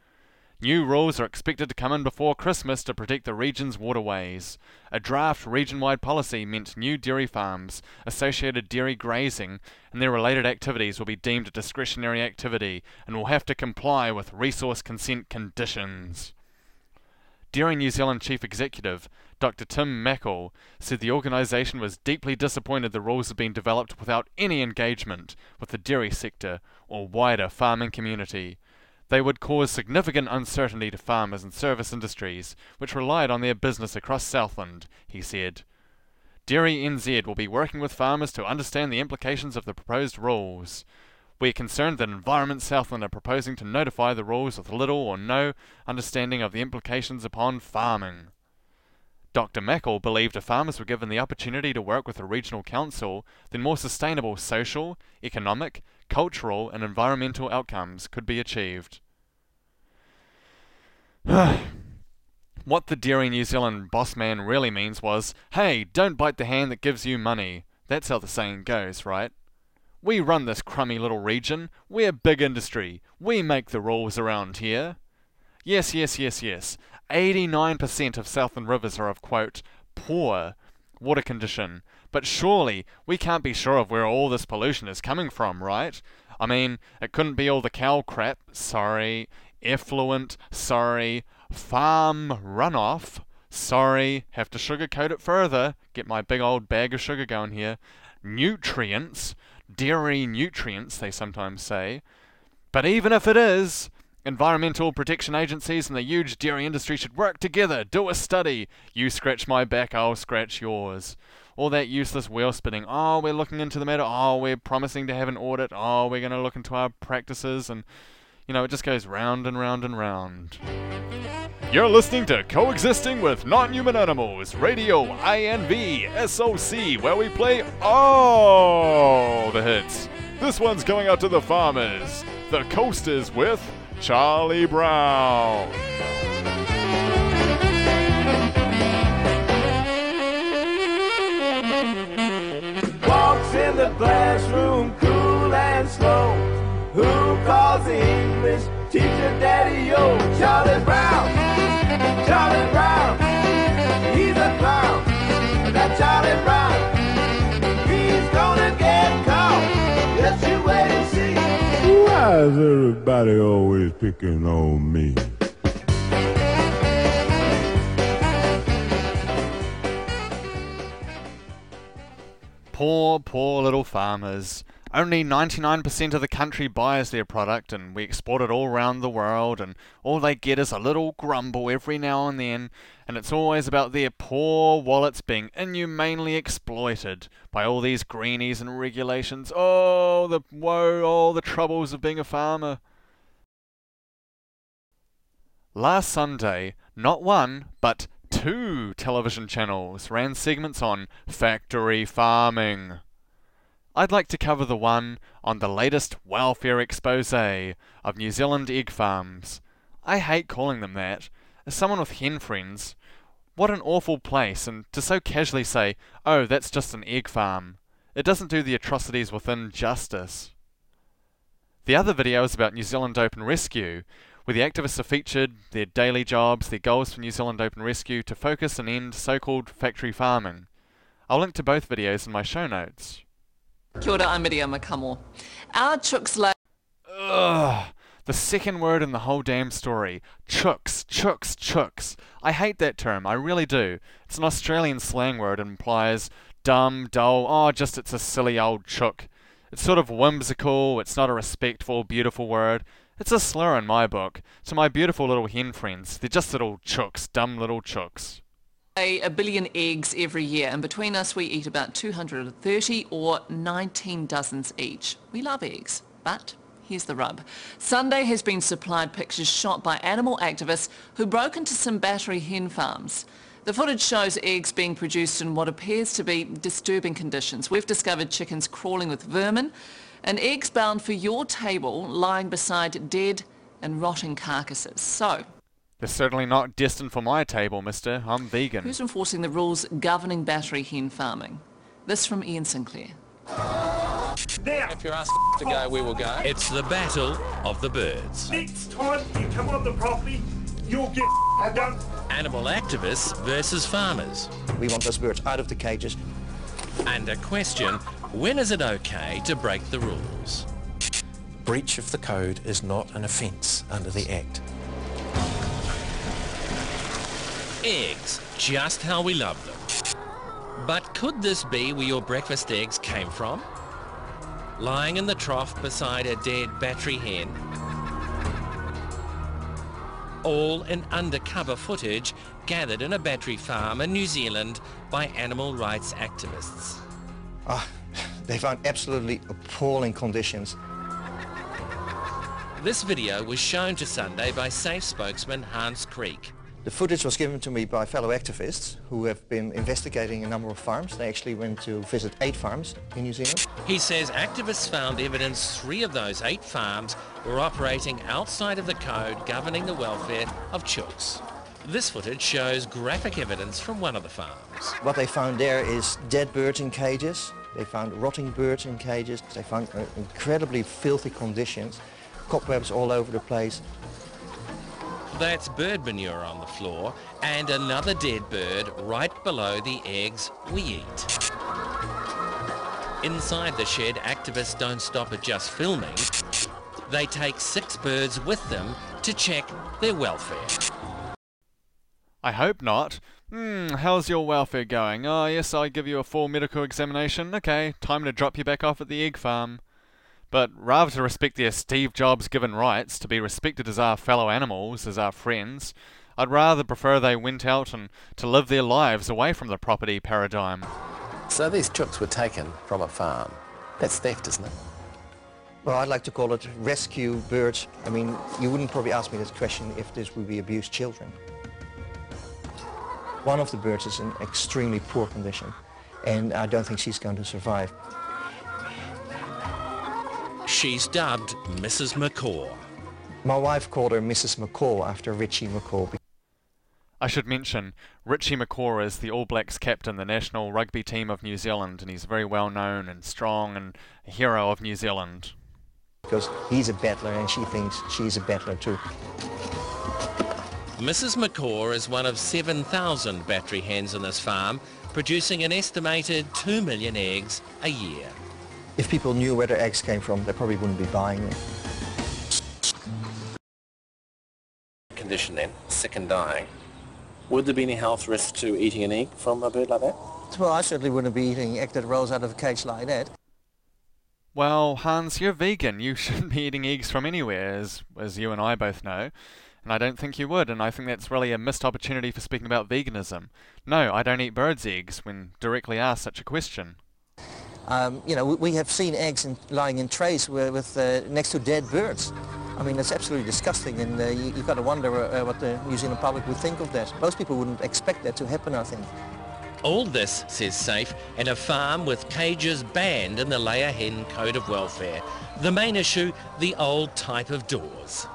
New rules are expected to come in before Christmas to protect the region's waterways. A draft region-wide policy meant new dairy farms, associated dairy grazing, and their related activities will be deemed a discretionary activity and will have to comply with resource consent conditions. Dairy New Zealand Chief Executive, Dr. Tim Mackle, said the organisation was deeply disappointed the rules had been developed without any engagement with the dairy sector or wider farming community. They would cause significant uncertainty to farmers and service industries, which relied on their business across Southland, he said. Dairy NZ will be working with farmers to understand the implications of the proposed rules. We are concerned that Environment Southland are proposing to notify the rules with little or no understanding of the implications upon farming. Dr. Mackle believed if farmers were given the opportunity to work with a regional council, then more sustainable social, economic, cultural, and environmental outcomes could be achieved. what the Dairy New Zealand boss man really means was, hey, don't bite the hand that gives you money. That's how the saying goes, right? We run this crummy little region. We're big industry. We make the rules around here. Yes, yes, yes, yes. 89% of Southland rivers are of, quote, poor water condition. But surely we can't be sure of where all this pollution is coming from, right? I mean, it couldn't be all the cow crap, sorry, effluent, sorry, farm runoff, sorry, have to sugarcoat it further, get my big old bag of sugar going here, nutrients, dairy nutrients, they sometimes say. But even if it is, environmental protection agencies and the huge dairy industry should work together, do a study. You scratch my back, I'll scratch yours. All that useless wheel spinning. Oh, we're looking into the matter. Oh, we're promising to have an audit. Oh, we're going to look into our practices. And, you know, it just goes round and round and round. You're listening to Coexisting with Non-Human Animals, Radio INV SOC, where we play all the hits. This one's going out to the farmers. The Coasters with Charlie Brown. Classroom cool and slow. Who calls the English teacher Daddy O? Charlie Brown. Charlie Brown. He's a clown. That Charlie Brown. He's gonna get caught. Just you wait and see. Why is everybody always picking on me? Poor, poor little farmers. Only 99% of the country buys their product and we export it all around the world and all they get is a little grumble every now and then and it's always about their poor wallets being inhumanely exploited by all these greenies and regulations. Oh, the woe, all the troubles of being a farmer. Last Sunday, not one, but two television channels ran segments on factory farming. I'd like to cover the one on the latest welfare expose of New Zealand egg farms. I hate calling them that. As someone with hen friends, what an awful place, and to so casually say, oh, that's just an egg farm. It doesn't do the atrocities within justice. The other video is about New Zealand Open Rescue, where the activists are featured, their daily jobs, their goals for New Zealand Open Rescue to focus and end so called factory farming. I'll link to both videos in my show notes. Kia ora, I'm Miriama Kamo. Our chooks lay... Ugh. The second word in the whole damn story. Chooks, chooks, chooks. I hate that term, I really do. It's an Australian slang word and implies dumb, dull, oh, just it's a silly old chook. It's sort of whimsical, it's not a respectful, beautiful word. It's a slur in my book. To my beautiful little hen friends, they're just little chooks, dumb little chooks. a billion eggs every year, and between us we eat about 230 or 19 dozens each. We love eggs, but here's the rub. Sunday has been supplied pictures shot by animal activists who broke into some battery hen farms. The footage shows eggs being produced in what appears to be disturbing conditions. We've discovered chickens crawling with vermin and eggs bound for your table lying beside dead and rotting carcasses. So, They're certainly not destined for my table, mister. I'm vegan. Who's enforcing the rules governing battery hen farming? This from Ian Sinclair. If you're asking to go, we will go. It's the battle of the birds. Next time you come on the property, you'll get done. Animal activists versus farmers. We want those birds out of the cages. And a question, when is it okay to break the rules? Breach of the code is not an offence under the Act. Eggs, just how we love them. But could this be where your breakfast eggs came from? Lying in the trough beside a dead battery hen? All in undercover footage gathered in a battery farm in New Zealand by animal rights activists. Ah, they found absolutely appalling conditions. This video was shown to Sunday by SAFE spokesman Hans Kriek. The footage was given to me by fellow activists who have been investigating a number of farms. They actually went to visit eight farms in New Zealand. He says activists found evidence three of those eight farms were operating outside of the code governing the welfare of chooks. This footage shows graphic evidence from one of the farms. What they found there is dead birds in cages. They found rotting birds in cages. They found uh, incredibly filthy conditions, cobwebs all over the place. That's bird manure on the floor and another dead bird right below the eggs we eat. Inside the shed, activists don't stop at just filming. They take six birds with them to check their welfare. I hope not. Hmm, how's your welfare going? Oh, yes, I give you a full medical examination. Okay, time to drop you back off at the egg farm. But rather to respect their Steve Jobs given rights to be respected as our fellow animals, as our friends, I'd rather prefer they went out and to live their lives away from the property paradigm. So these chooks were taken from a farm. That's theft, isn't it? Well, I'd like to call it rescue birds. I mean, you wouldn't probably ask me this question if this would be abused children. One of the birds is in extremely poor condition, and I don't think she's going to survive. She's dubbed Mrs. McCaw. My wife called her Mrs. McCaw after Richie McCaw. I should mention, Richie McCaw is the All Blacks captain, the national rugby team of New Zealand, and he's very well known and strong and a hero of New Zealand. Because he's a battler and she thinks she's a battler too. Mrs. McCaw is one of 7,000 battery hens on this farm, producing an estimated 2 million eggs a year. If people knew where their eggs came from, they probably wouldn't be buying them. Condition then, sick and dying. Would there be any health risk to eating an egg from a bird like that? Well, I certainly wouldn't be eating egg that rolls out of a cage like that. Well, Hans, you're vegan. You shouldn't be eating eggs from anywhere, as, as you and I both know. And I don't think you would, and I think that's really a missed opportunity for speaking about veganism. No, I don't eat birds' eggs when directly asked such a question. Um, you know, we, we have seen eggs in, lying in trays with, with uh, next to dead birds. I mean, that's absolutely disgusting, and uh, you, you've got to wonder uh, what the New Zealand public would think of that. Most people wouldn't expect that to happen, I think. All this, says SAFE, in a farm with cages banned in the layer hen code of welfare. The main issue, the old type of doors.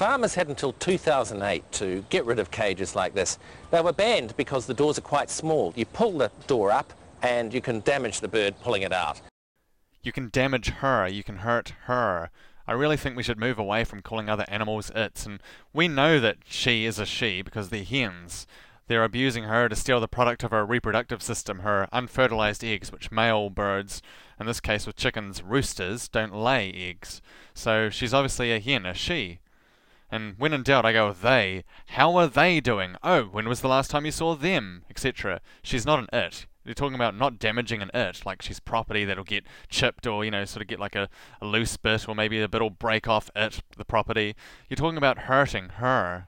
Farmers had until 2008 to get rid of cages like this. They were banned because the doors are quite small. You pull the door up and you can damage the bird pulling it out. You can damage her, you can hurt her. I really think we should move away from calling other animals its, and we know that she is a she because they're hens. They're abusing her to steal the product of her reproductive system, her unfertilized eggs, which male birds, in this case with chickens, roosters, don't lay eggs. So she's obviously a hen, a she. And when in doubt, I go they. How are they doing? Oh, when was the last time you saw them? Etc. She's not an it. You're talking about not damaging an it, like she's property that'll get chipped or, you know, sort of get like a, a loose bit or maybe a bit will break off it, the property. You're talking about hurting her.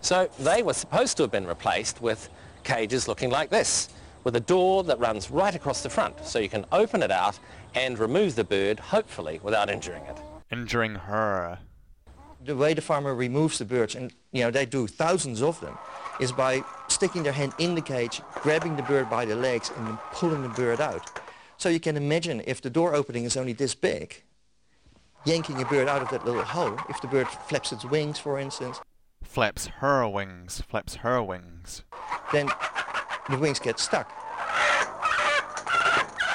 So they were supposed to have been replaced with cages looking like this, with a door that runs right across the front, so you can open it out and remove the bird, hopefully, without injuring it. Injuring her the way the farmer removes the birds, and you know they do thousands of them, is by sticking their hand in the cage, grabbing the bird by the legs, and then pulling the bird out. So you can imagine if the door opening is only this big, yanking a bird out of that little hole, if the bird flaps its wings, for instance. Flaps her wings, flaps her wings. Then the wings get stuck.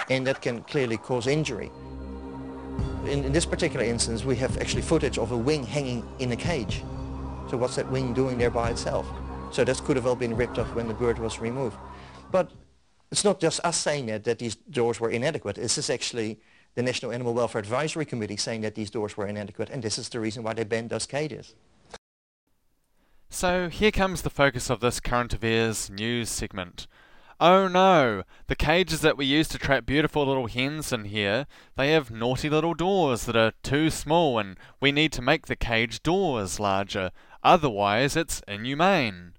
And that can clearly cause injury in, in this particular instance, we have actually footage of a wing hanging in a cage. So what's that wing doing there by itself? So that could have well been ripped off when the bird was removed. But it's not just us saying that, that these doors were inadequate. This is actually the National Animal Welfare Advisory Committee saying that these doors were inadequate, and this is the reason why they banned those cages. So here comes the focus of this current affairs news segment. Oh no! The cages that we use to trap beautiful little hens in here, they have naughty little doors that are too small and we need to make the cage doors larger, otherwise it's inhumane.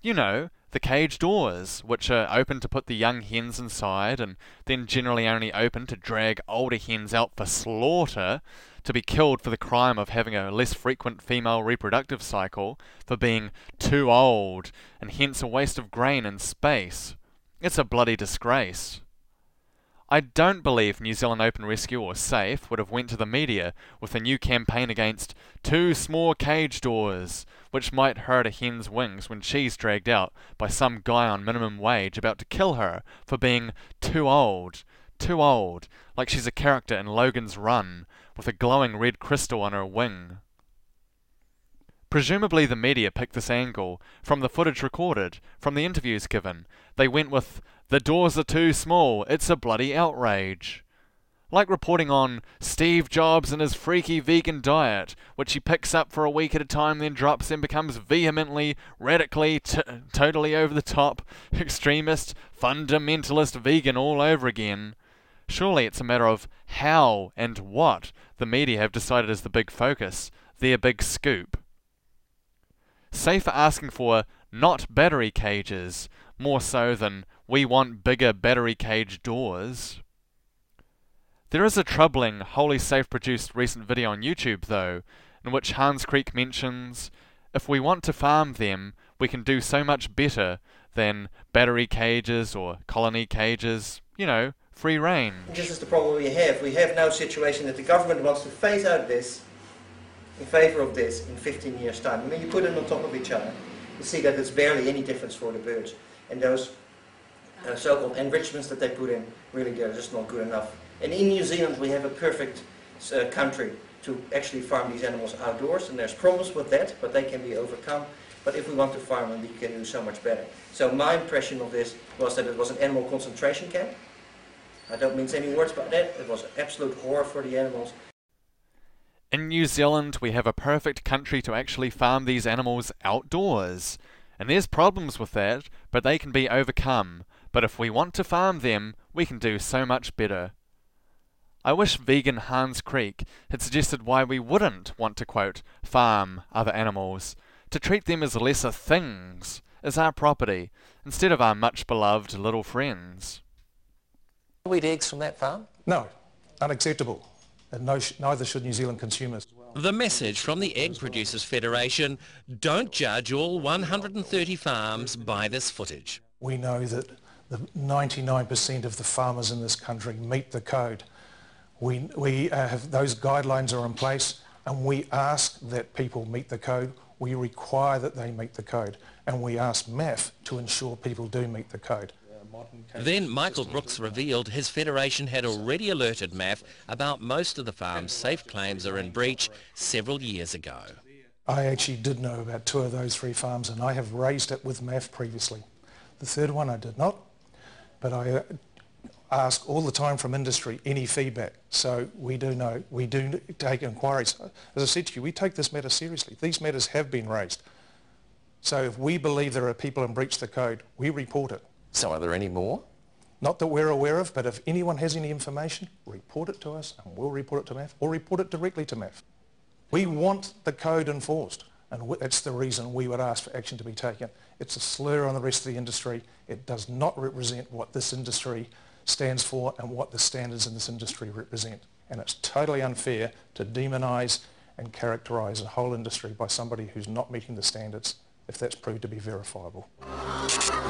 You know, the cage doors, which are open to put the young hens inside and then generally only open to drag older hens out for slaughter, to be killed for the crime of having a less frequent female reproductive cycle, for being too old, and hence a waste of grain and space. It's a bloody disgrace. I don't believe New Zealand Open Rescue or SAFE would have went to the media with a new campaign against two small cage doors, which might hurt a hen's wings when she's dragged out by some guy on minimum wage about to kill her for being too old, too old, like she's a character in Logan's Run, with a glowing red crystal on her wing. Presumably the media picked this angle from the footage recorded, from the interviews given. They went with, the doors are too small, it's a bloody outrage. Like reporting on Steve Jobs and his freaky vegan diet, which he picks up for a week at a time, then drops and becomes vehemently, radically, t- totally over the top, extremist, fundamentalist vegan all over again. Surely it's a matter of how and what the media have decided is the big focus, their big scoop. SAFE are asking for not battery cages, more so than we want bigger battery cage doors. There is a troubling Wholly Safe produced recent video on YouTube, though, in which Hans Kriek mentions if we want to farm them, we can do so much better than battery cages or colony cages, you know, free reign. This is the problem we have. We have now situation that the government wants to phase out this in favor of this in 15 years' time. I mean, you put them on top of each other, you see that there's barely any difference for the birds. And those uh, so-called enrichments that they put in, really they're just not good enough. And in New Zealand we have a perfect uh, country to actually farm these animals outdoors, and there's problems with that, but they can be overcome. But if we want to farm them, we can do so much better. So my impression of this was that it was an animal concentration camp. I don't mince any words about that. It was absolute horror for the animals. In New Zealand, we have a perfect country to actually farm these animals outdoors. And there's problems with that, but they can be overcome but if we want to farm them, we can do so much better. I wish vegan Hans Kriek had suggested why we wouldn't want to quote farm other animals, to treat them as lesser things, as our property, instead of our much beloved little friends. We eat eggs from that farm? No, unacceptable. And no, neither should New Zealand consumers. The message from the Egg Producers Federation, don't judge all 130 farms by this footage. We know that the 99% of the farmers in this country meet the code. We, we uh, have, those guidelines are in place and we ask that people meet the code. We require that they meet the code and we ask MAF to ensure people do meet the code. Then Michael Brooks revealed his federation had already alerted MAF about most of the farm's safe claims are in breach several years ago. I actually did know about two of those three farms and I have raised it with MAF previously. The third one I did not, but I ask all the time from industry any feedback. So we do know, we do take inquiries. As I said to you, we take this matter seriously. These matters have been raised. So if we believe there are people in breach of the code, we report it. So are there any more? Not that we're aware of, but if anyone has any information, report it to us and we'll report it to MAF or report it directly to MAF. We want the code enforced and that's the reason we would ask for action to be taken. It's a slur on the rest of the industry. It does not represent what this industry stands for and what the standards in this industry represent. And it's totally unfair to demonise and characterise a whole industry by somebody who's not meeting the standards if that's proved to be verifiable.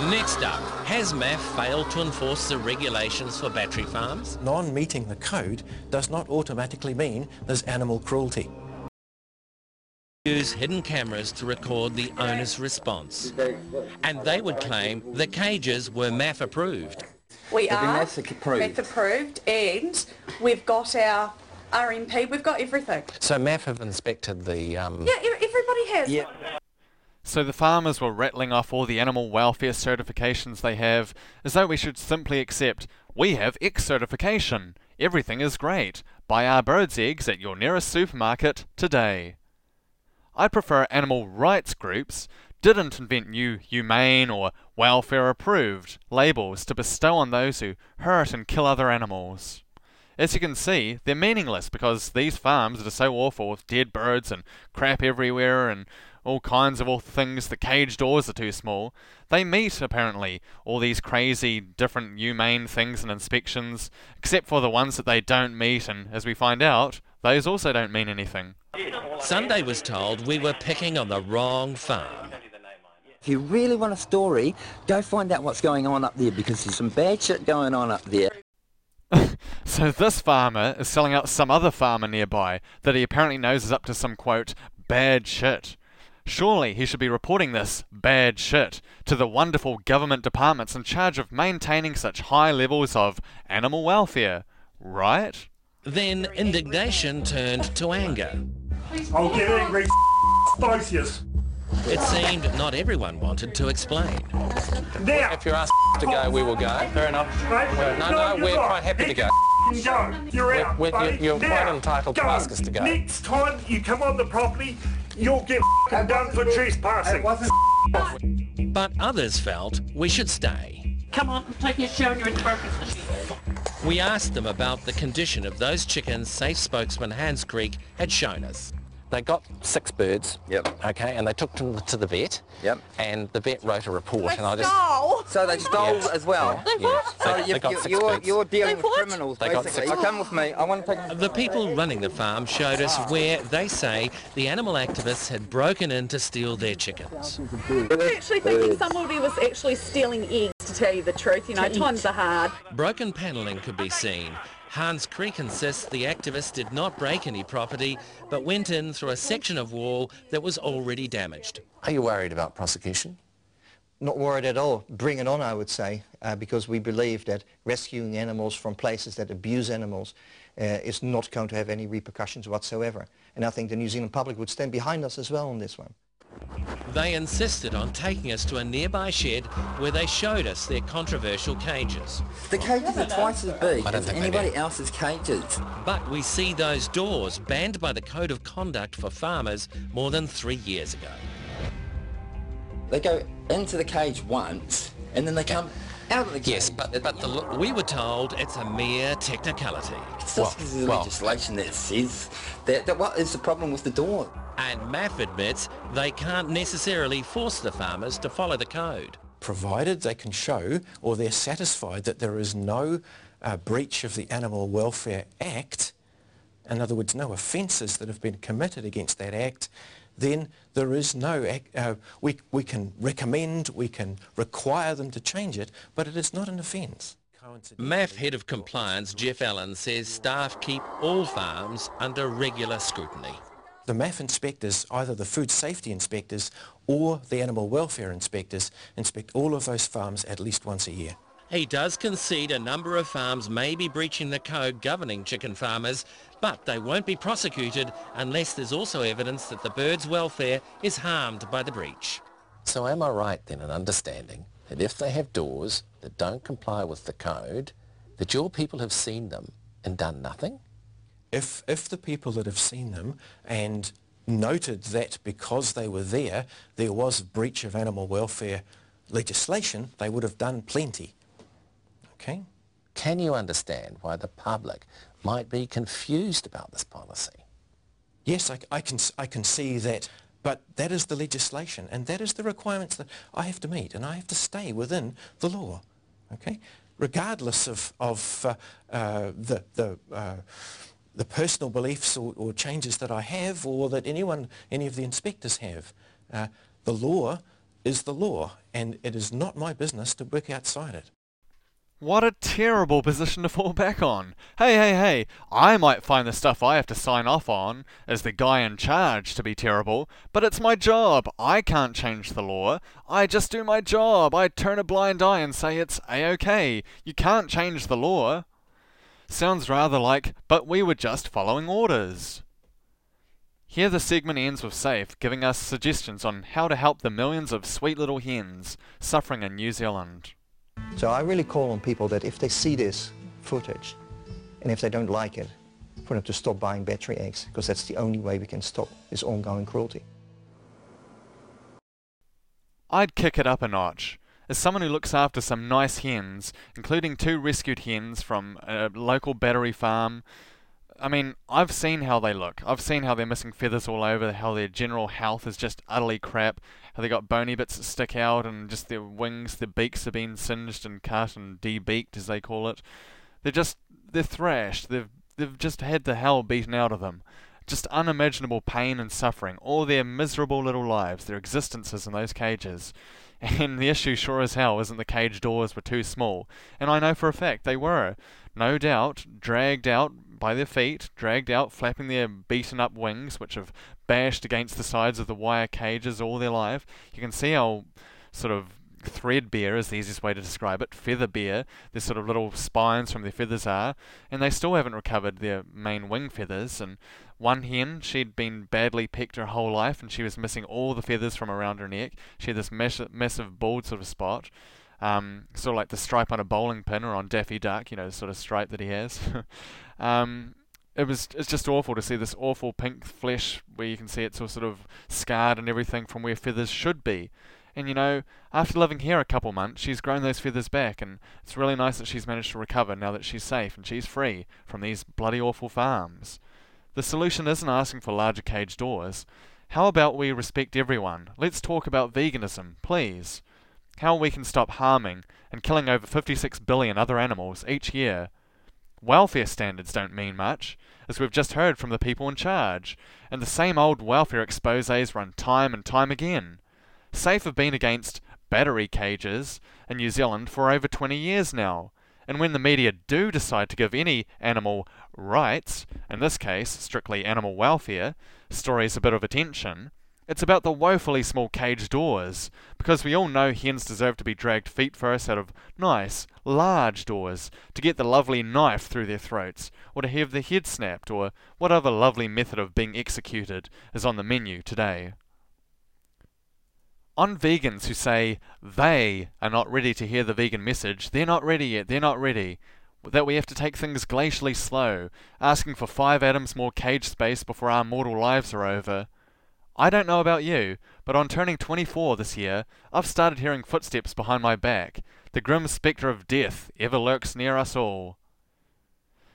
Next up, has MAF failed to enforce the regulations for battery farms? Non-meeting the code does not automatically mean there's animal cruelty. Use hidden cameras to record the owner's response. And they would claim the cages were MAF approved. We They've are MAF approved. MAF approved and we've got our RMP, we've got everything. So MAF have inspected the... Um... Yeah, everybody has. Yeah. So the farmers were rattling off all the animal welfare certifications they have, as though we should simply accept, we have X certification, everything is great, buy our bird's eggs at your nearest supermarket today. I prefer animal rights groups didn't invent new humane or welfare approved labels to bestow on those who hurt and kill other animals. As you can see, they're meaningless because these farms are so awful with dead birds and crap everywhere and all kinds of awful things, the cage doors are too small. They meet, apparently, all these crazy different humane things and inspections, except for the ones that they don't meet, and as we find out, those also don't mean anything. Sunday was told we were picking on the wrong farm. If you really want a story, go find out what's going on up there because there's some bad shit going on up there. So this farmer is selling out some other farmer nearby that he apparently knows is up to some quote bad shit. Surely he should be reporting this bad shit to the wonderful government departments in charge of maintaining such high levels of animal welfare, right? Then indignation turned to anger. I'll get angry, Stosius. It seemed not everyone wanted to explain. Now! If you're asked to go, we will go. Fair enough. Well, no, no, you're we're not. quite happy to go. You go. You're out. We're- we're- buddy. you're quite Now, entitled to ask us to go. Next time you come on the property, you'll get done for trespassing. But others felt we should stay. Come on, take your show and your purposes. We asked them about the condition of those chickens safe spokesman Hans Kriek had shown us. They got six birds. Yep. Okay, and they took them to the vet. Yep. And the vet wrote a report, and I just. stole. So they stole Yeah. as well. They Yeah. what? So They- you, they got you, six you're, birds. you're dealing They with what? criminals, They got basically. six- Oh, come with me. I want to take The people running the farm showed us ah. where they say the animal activists had broken in to steal their chickens. I'm actually thinking somebody was actually stealing eggs, to tell you the truth. You know, times are hard. Broken panelling could be seen. Hans Kriek insists the activists did not break any property, but went in through a section of wall that was already damaged. Are you worried about prosecution? Not worried at all. Bring it on, I would say, uh, because we believe that rescuing animals from places that abuse animals uh, is not going to have any repercussions whatsoever. And I think the New Zealand public would stand behind us as well on this one. They insisted on taking us to a nearby shed where they showed us their controversial cages. The cages are twice as big as anybody else's cages. But we see those doors banned by the Code of Conduct for Farmers more than three years ago. They go into the cage once, and then they come out of the game. Yes, but, but the, we were told it's a mere technicality. It's just the legislation that says that, that what is the problem with the door? And MAF admits they can't necessarily force the farmers to follow the code. Provided they can show or they're satisfied that there is no uh, breach of the Animal Welfare Act, in other words, no offences that have been committed against that Act, then there is no, uh, we, we can recommend, we can require them to change it, but it is not an offence. MAF Head of Compliance Jeff Allen says staff keep all farms under regular scrutiny. The MAF inspectors, either the food safety inspectors or the animal welfare inspectors, inspect all of those farms at least once a year. He does concede a number of farms may be breaching the code governing chicken farmers, but they won't be prosecuted unless there's also evidence that the bird's welfare is harmed by the breach. So am I right then in understanding that if they have doors that don't comply with the code, that your people have seen them and done nothing? If, if the people that have seen them and noted that because they were there, there was a breach of animal welfare legislation, they would have done plenty. Okay? Can you understand why the public might be confused about this policy? Yes, I, I, can, I can see that, but that is the legislation, and that is the requirements that I have to meet, and I have to stay within the law, okay? Regardless of, of uh, uh, the, the, uh, the personal beliefs or, or, changes that I have or that anyone, any of the inspectors have. Uh, the law is the law, and it is not my business to work outside it. What a terrible position to fall back on. Hey, hey, hey, I might find the stuff I have to sign off on as the guy in charge to be terrible, but it's my job. I can't change the law. I just do my job. I turn a blind eye and say it's a-okay. You can't change the law. Sounds rather like, but we were just following orders. Here the segment ends with Safe giving us suggestions on how to help the millions of sweet little hens suffering in New Zealand. So I really call on people that if they see this footage and if they don't like it, for them to stop buying battery eggs because that's the only way we can stop this ongoing cruelty. I'd kick it up a notch. As someone who looks after some nice hens, including two rescued hens from a local battery farm, I mean, I've seen how they look. I've seen how they're missing feathers all over, how their general health is just utterly crap, how they got bony bits that stick out, and just their wings, their beaks have been singed and cut and debeaked, as they call it. They're just, they're thrashed. They've, they've just had the hell beaten out of them. Just unimaginable pain and suffering, all their miserable little lives, their existences in those cages. And the issue, sure as hell, isn't the cage doors were too small. And I know for a fact they were. No doubt, dragged out by their feet, dragged out, flapping their beaten up wings, which have bashed against the sides of the wire cages all their life. You can see how sort of threadbare is the easiest way to describe it, feather bare, their sort of little spines from their feathers are, and they still haven't recovered their main wing feathers. And one hen, she'd been badly pecked her whole life, and she was missing all the feathers from around her neck. She had this massive, massive bald sort of spot. Um, sort of like the stripe on a bowling pin or on Daffy Duck, you know, the sort of stripe that he has. um, it was it's just awful to see this awful pink flesh where you can see it's all sort of scarred and everything from where feathers should be. And you know, after living here a couple months, she's grown those feathers back, and it's really nice that she's managed to recover now that she's safe and she's free from these bloody awful farms. The solution isn't asking for larger cage doors. How about we respect everyone? Let's talk about veganism, please how we can stop harming and killing over 56 billion other animals each year. Welfare standards don't mean much, as we've just heard from the people in charge, and the same old welfare exposés run time and time again. SAFE have been against battery cages in New Zealand for over 20 years now, and when the media do decide to give any animal rights, in this case strictly animal welfare, stories a bit of attention, it's about the woefully small cage doors, because we all know hens deserve to be dragged feet first out of nice, large doors to get the lovely knife through their throats, or to have their head snapped, or what other lovely method of being executed is on the menu today. On vegans who say they are not ready to hear the vegan message, they're not ready yet, they're not ready, that we have to take things glacially slow, asking for five atoms more cage space before our mortal lives are over, I don't know about you, but on turning 24 this year, I've started hearing footsteps behind my back. The grim spectre of death ever lurks near us all.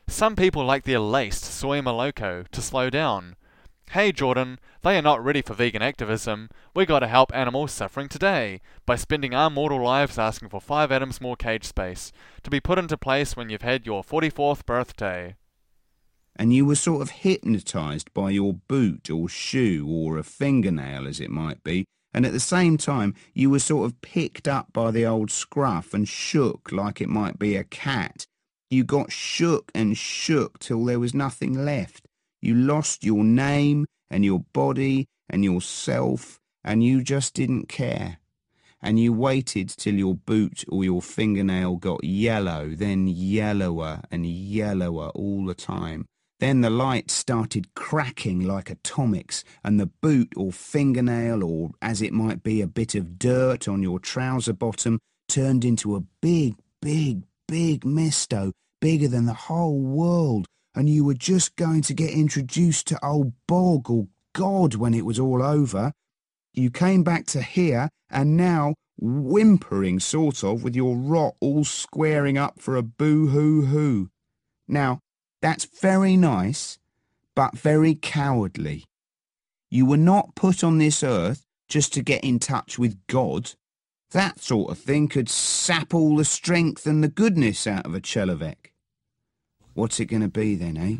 Some people like their laced soy moloko to slow down. Hey Jordan, they are not ready for vegan activism. We gotta help animals suffering today by spending our mortal lives asking for five atoms more cage space to be put into place when you've had your 44th birthday. And you were sort of hypnotized by your boot or shoe or a fingernail, as it might be, and at the same time you were sort of picked up by the old scruff and shook like it might be a cat. You got shook and shook till there was nothing left. You lost your name and your body and yourself, and you just didn't care. And you waited till your boot or your fingernail got yellow, then yellower and yellower all the time. Then the light started cracking like atomics, and the boot or fingernail, or as it might be a bit of dirt on your trouser bottom, turned into a big, big, big misto, bigger than the whole world, and you were just going to get introduced to old Bog or God when it was all over. You came back to here, and now, whimpering sort of, with your rot all squaring up for a boo-hoo-hoo. Now, that's very nice, but very cowardly. You were not put on this earth just to get in touch with God. That sort of thing could sap all the strength and the goodness out of a Chelovek. What's it going to be then, eh?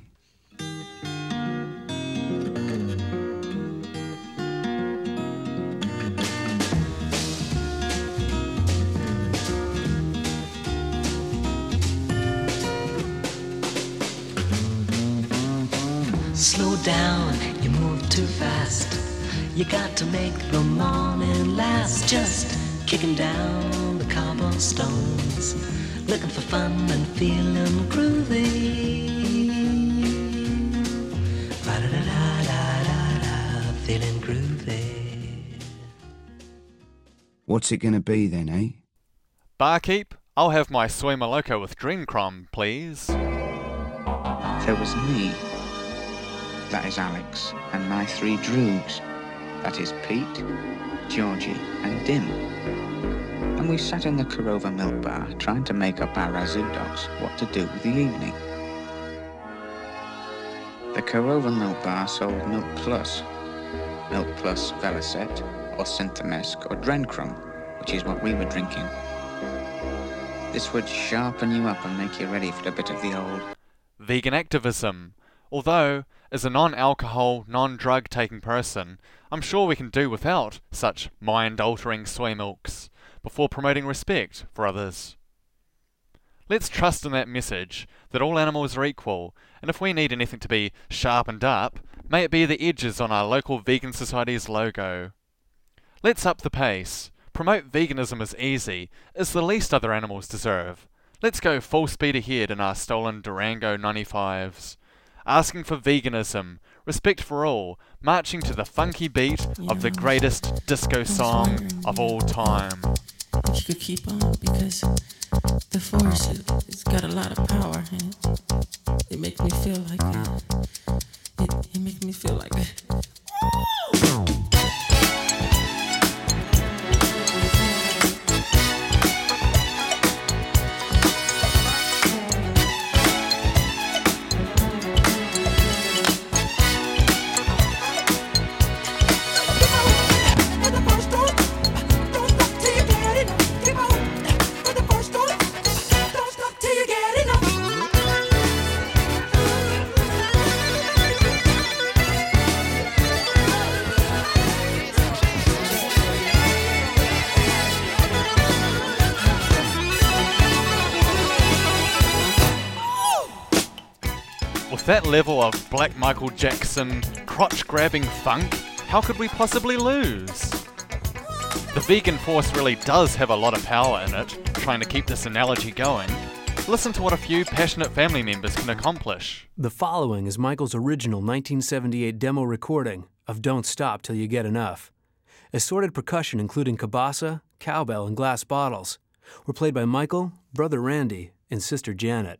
Down, you move too fast. You got to make the morning last. Just kicking down the cobblestones, looking for fun and feeling groovy. Ba-da-da-da-da-da, feeling groovy. What's it going to be then, eh? Barkeep, I'll have my soy moloko with dream crumb, please. There was me. That is Alex, and my three droogs. That is Pete, Georgie, and Dim. And we sat in the Korova milk bar trying to make up our Rassoodocks what to do with the evening. The Korova milk bar sold Milk Plus, Milk Plus Vellocet, or Synthemesc, or Drencrom, which is what we were drinking. This would sharpen you up and make you ready for a bit of the old Vegan activism. Although, as a non-alcohol, non-drug taking person, I'm sure we can do without such mind-altering soy milks before promoting respect for others. Let's trust in that message that all animals are equal, and if we need anything to be sharpened up, may it be the edges on our local vegan society's logo. Let's up the pace. Promote veganism as easy, as the least other animals deserve. Let's go full speed ahead in our stolen Durango 95s. Asking for veganism, respect for all, marching to the funky beat of the greatest disco song of all time. If you could keep on, because the force it's got a lot of power, and it makes me feel like it. It, it makes me feel like it. That level of Black Michael Jackson crotch grabbing funk, how could we possibly lose? The vegan force really does have a lot of power in it, trying to keep this analogy going. Listen to what a few passionate family members can accomplish. The following is Michael's original 1978 demo recording of Don't Stop Till You Get Enough. Assorted percussion, including cabasa, cowbell, and glass bottles, were played by Michael, brother Randy, and sister Janet.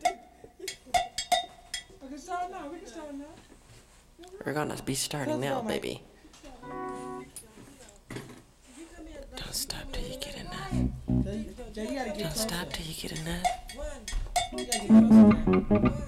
gonna be starting now, baby. Don't stop till you get enough. Don't stop till you get enough.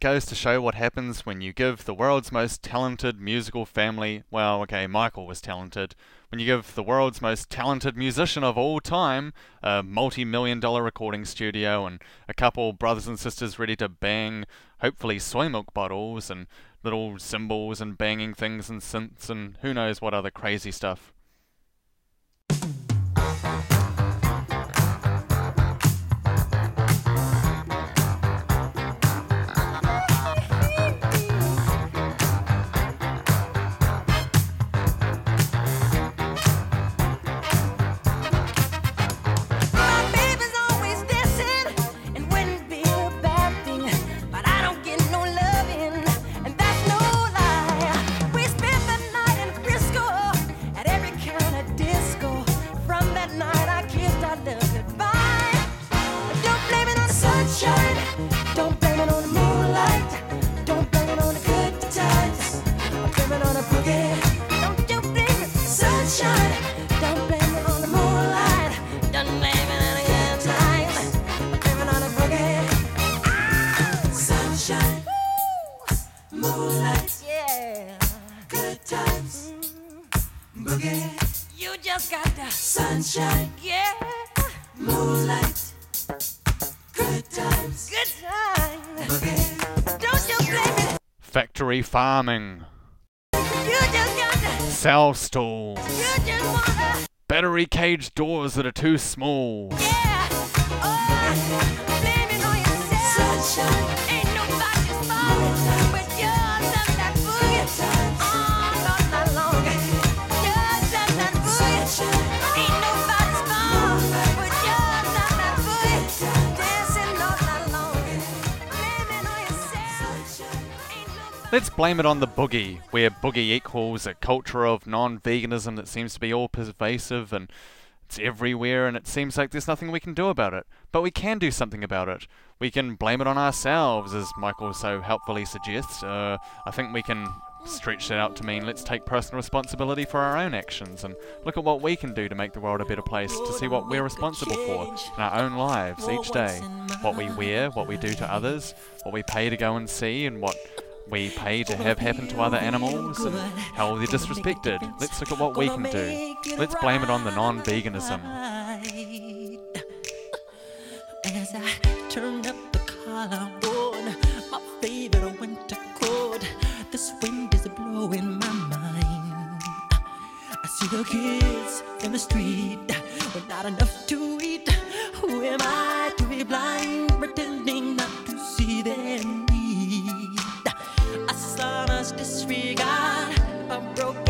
That goes to show what happens when you give the world's most talented musical family, well, okay, Michael was talented, when you give the world's most talented musician of all time a multi million dollar recording studio and a couple brothers and sisters ready to bang, hopefully, soy milk bottles and little cymbals and banging things and synths and who knows what other crazy stuff. Moonlight, yeah. Good times, mm-hmm. boogie. You just got the sunshine, yeah. Moonlight, good times, good times, boogie. Don't you blame it. Factory farming, You just got the. cell stalls, You just wanna. battery cage doors that are too small. Oh, sunshine, ain't nobody's fault, Let's blame it on the boogie, where boogie equals a culture of non veganism that seems to be all pervasive and it's everywhere, and it seems like there's nothing we can do about it. But we can do something about it. We can blame it on ourselves, as Michael so helpfully suggests. Uh, I think we can stretch that out to mean let's take personal responsibility for our own actions and look at what we can do to make the world a better place, to see what we're responsible for in our own lives each day. What we wear, what we do to others, what we pay to go and see, and what we pay to have happen to other animals and how they're disrespected. Let's look at what we can do. Let's blame it on the non-veganism. As I turn up the collarbone, my favorite winter coat, this wind is blowing my mind. I see the kids in the street with not enough to eat. Who am I to be blind, broken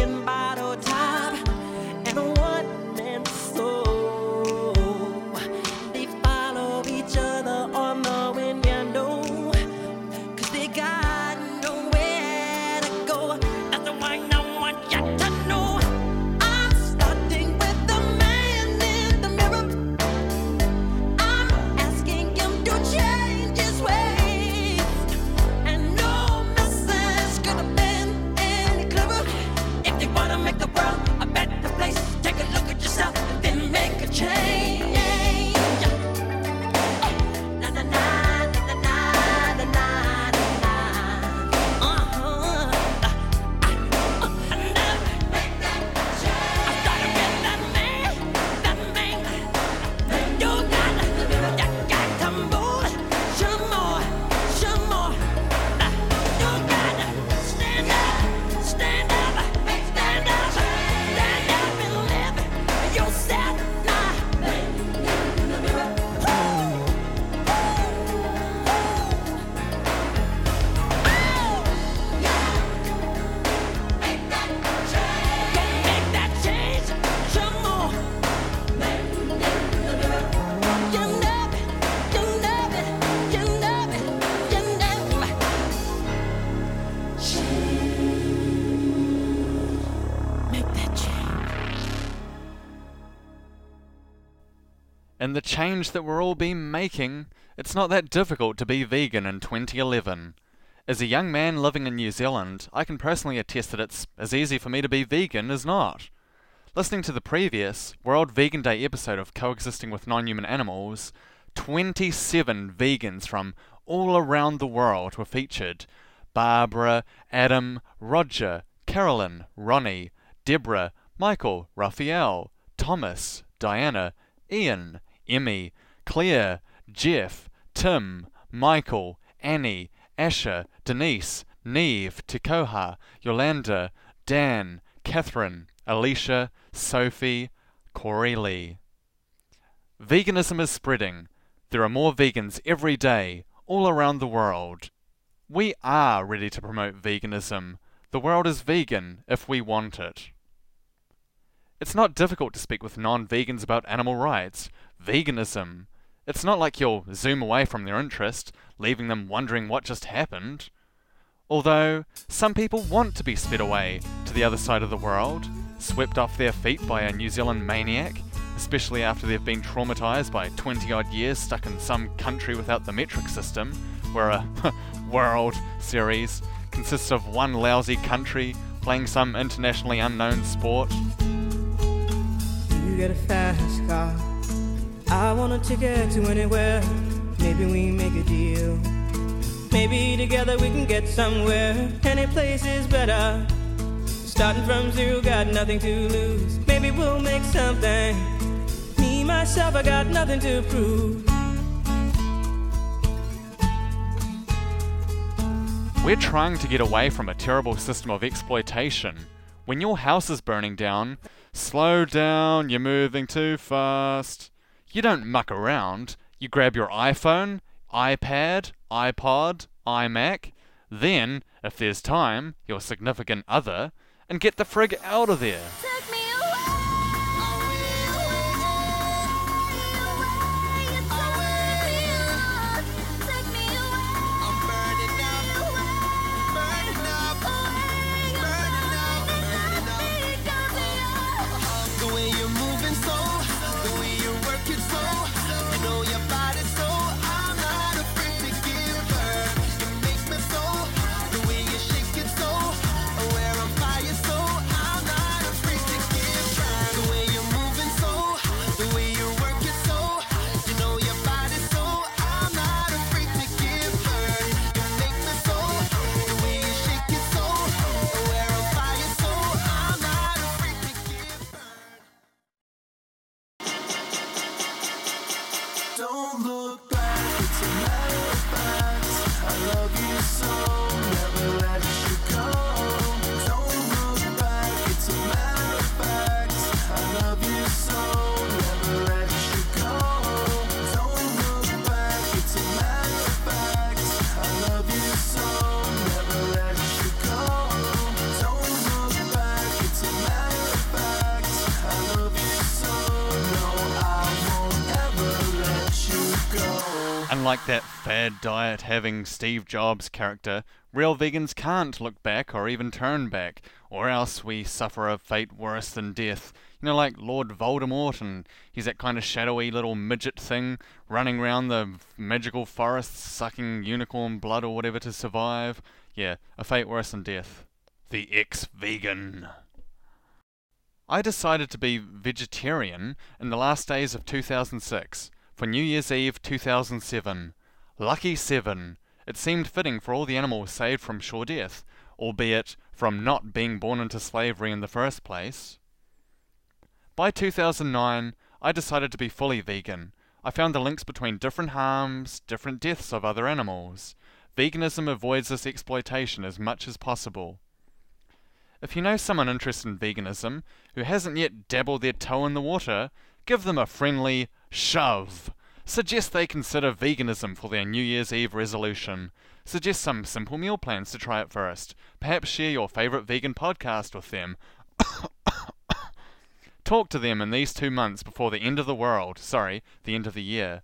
change that we're all been making, it's not that difficult to be vegan in 2011. As a young man living in New Zealand, I can personally attest that it's as easy for me to be vegan as not. Listening to the previous World Vegan Day episode of Coexisting with Non-Human Animals, 27 vegans from all around the world were featured. Barbara, Adam, Roger, Carolyn, Ronnie, Deborah, Michael, Raphael, Thomas, Diana, Ian, Emmy, Claire, Jeff, Tim, Michael, Annie, Asher, Denise, Neve, Tikoha, Yolanda, Dan, Catherine, Alicia, Sophie, Corey Lee. Veganism is spreading. There are more vegans every day, all around the world. We are ready to promote veganism. The world is vegan if we want it. It's not difficult to speak with non vegans about animal rights, veganism. It's not like you'll zoom away from their interest, leaving them wondering what just happened. Although, some people want to be sped away to the other side of the world, swept off their feet by a New Zealand maniac, especially after they've been traumatised by 20 odd years stuck in some country without the metric system, where a World Series consists of one lousy country playing some internationally unknown sport. Get a fast car. I want a ticket to anywhere. Maybe we make a deal. Maybe together we can get somewhere. Any place is better. Starting from zero, got nothing to lose. Maybe we'll make something. Me, myself, I got nothing to prove. We're trying to get away from a terrible system of exploitation. When your house is burning down, slow down, you're moving too fast. You don't muck around. You grab your iPhone, iPad, iPod, iMac, then, if there's time, your significant other, and get the frig out of there. Unlike that fad diet having Steve Jobs character, real vegans can't look back or even turn back, or else we suffer a fate worse than death. You know, like Lord Voldemort, and he's that kind of shadowy little midget thing running around the magical forests sucking unicorn blood or whatever to survive. Yeah, a fate worse than death. The ex vegan. I decided to be vegetarian in the last days of 2006 for New Year's Eve 2007. Lucky seven. It seemed fitting for all the animals saved from sure death, albeit from not being born into slavery in the first place. By 2009, I decided to be fully vegan. I found the links between different harms, different deaths of other animals. Veganism avoids this exploitation as much as possible. If you know someone interested in veganism who hasn't yet dabbled their toe in the water, give them a friendly shove. Suggest they consider veganism for their New Year's Eve resolution. Suggest some simple meal plans to try it first. Perhaps share your favourite vegan podcast with them. Talk to them in these two months before the end of the world. Sorry, the end of the year.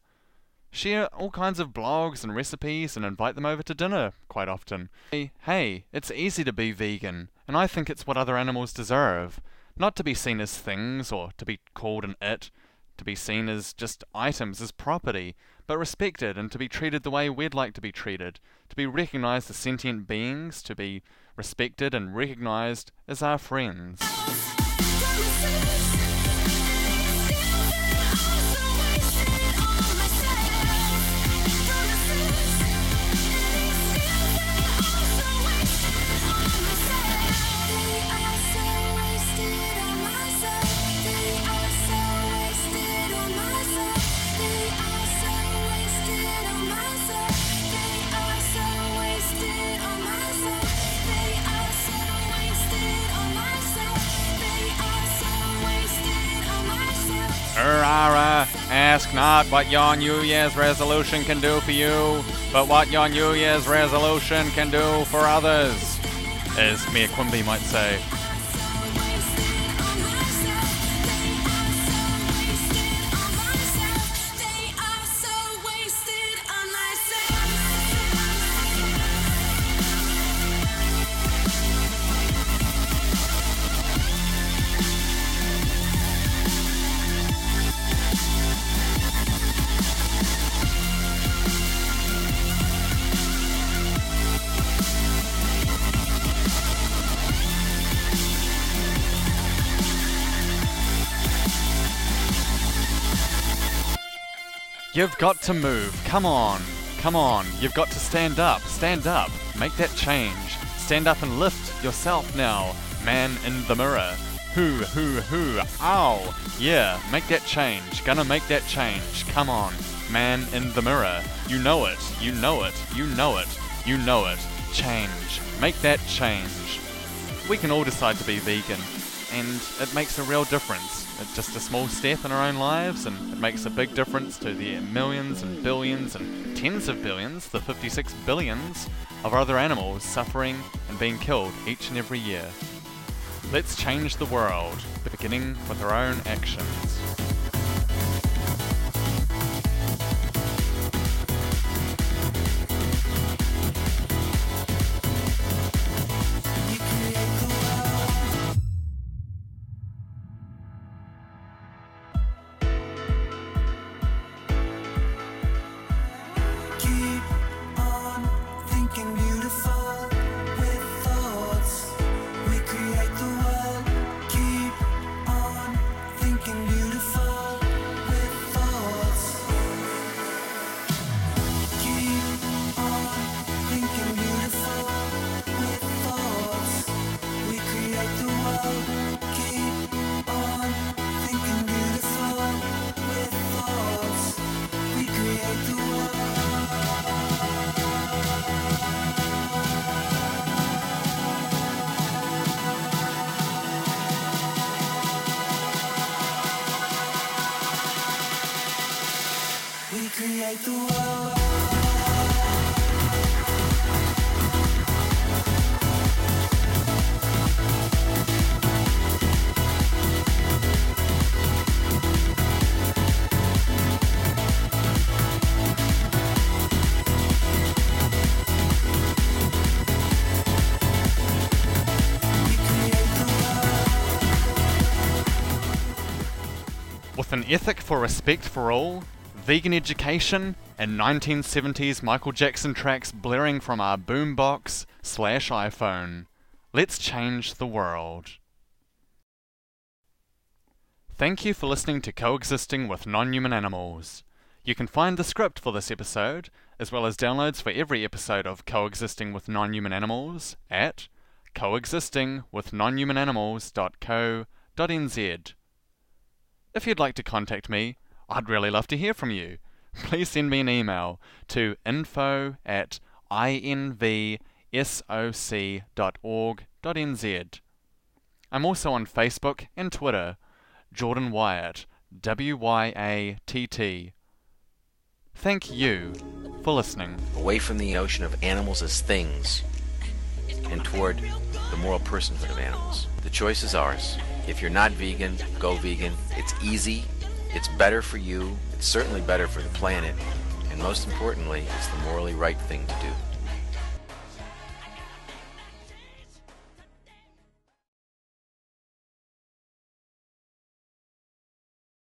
Share all kinds of blogs and recipes and invite them over to dinner quite often. Hey, hey, it's easy to be vegan, and I think it's what other animals deserve. Not to be seen as things or to be called an it, to be seen as just items, as property, but respected and to be treated the way we'd like to be treated, to be recognized as sentient beings, to be respected and recognized as our friends. Rara, ask not what your New Year's resolution can do for you, but what your New Year's resolution can do for others. As Mayor Quimby might say. You've got to move. Come on. Come on. You've got to stand up. Stand up. Make that change. Stand up and lift yourself now. Man in the mirror. Who, who, who. Ow. Yeah, make that change. Gonna make that change. Come on. Man in the mirror. You know it. You know it. You know it. You know it. Change. Make that change. We can all decide to be vegan, and it makes a real difference. It's just a small step in our own lives, and it makes a big difference to the millions and billions and tens of billions, the 56 billions of other animals suffering and being killed each and every year. Let's change the world, beginning with our own actions. An ethic for respect for all, vegan education, and 1970s Michael Jackson tracks blaring from our boombox slash iPhone, let's change the world. Thank you for listening to Coexisting with Non-Human Animals. You can find the script for this episode, as well as downloads for every episode of Coexisting with Non-Human Animals at coexistingwithnonhumananimals.co.nz. If you'd like to contact me, I'd really love to hear from you. Please send me an email to info at invsoc.org.nz. I'm also on Facebook and Twitter, Jordan Wyatt, W-Y-A-T-T. Thank you for listening. away from the notion of animals as things and toward the moral personhood of animals. The choice is ours. If you're not vegan, go vegan. It's easy, it's better for you, it's certainly better for the planet, and most importantly, it's the morally right thing to do.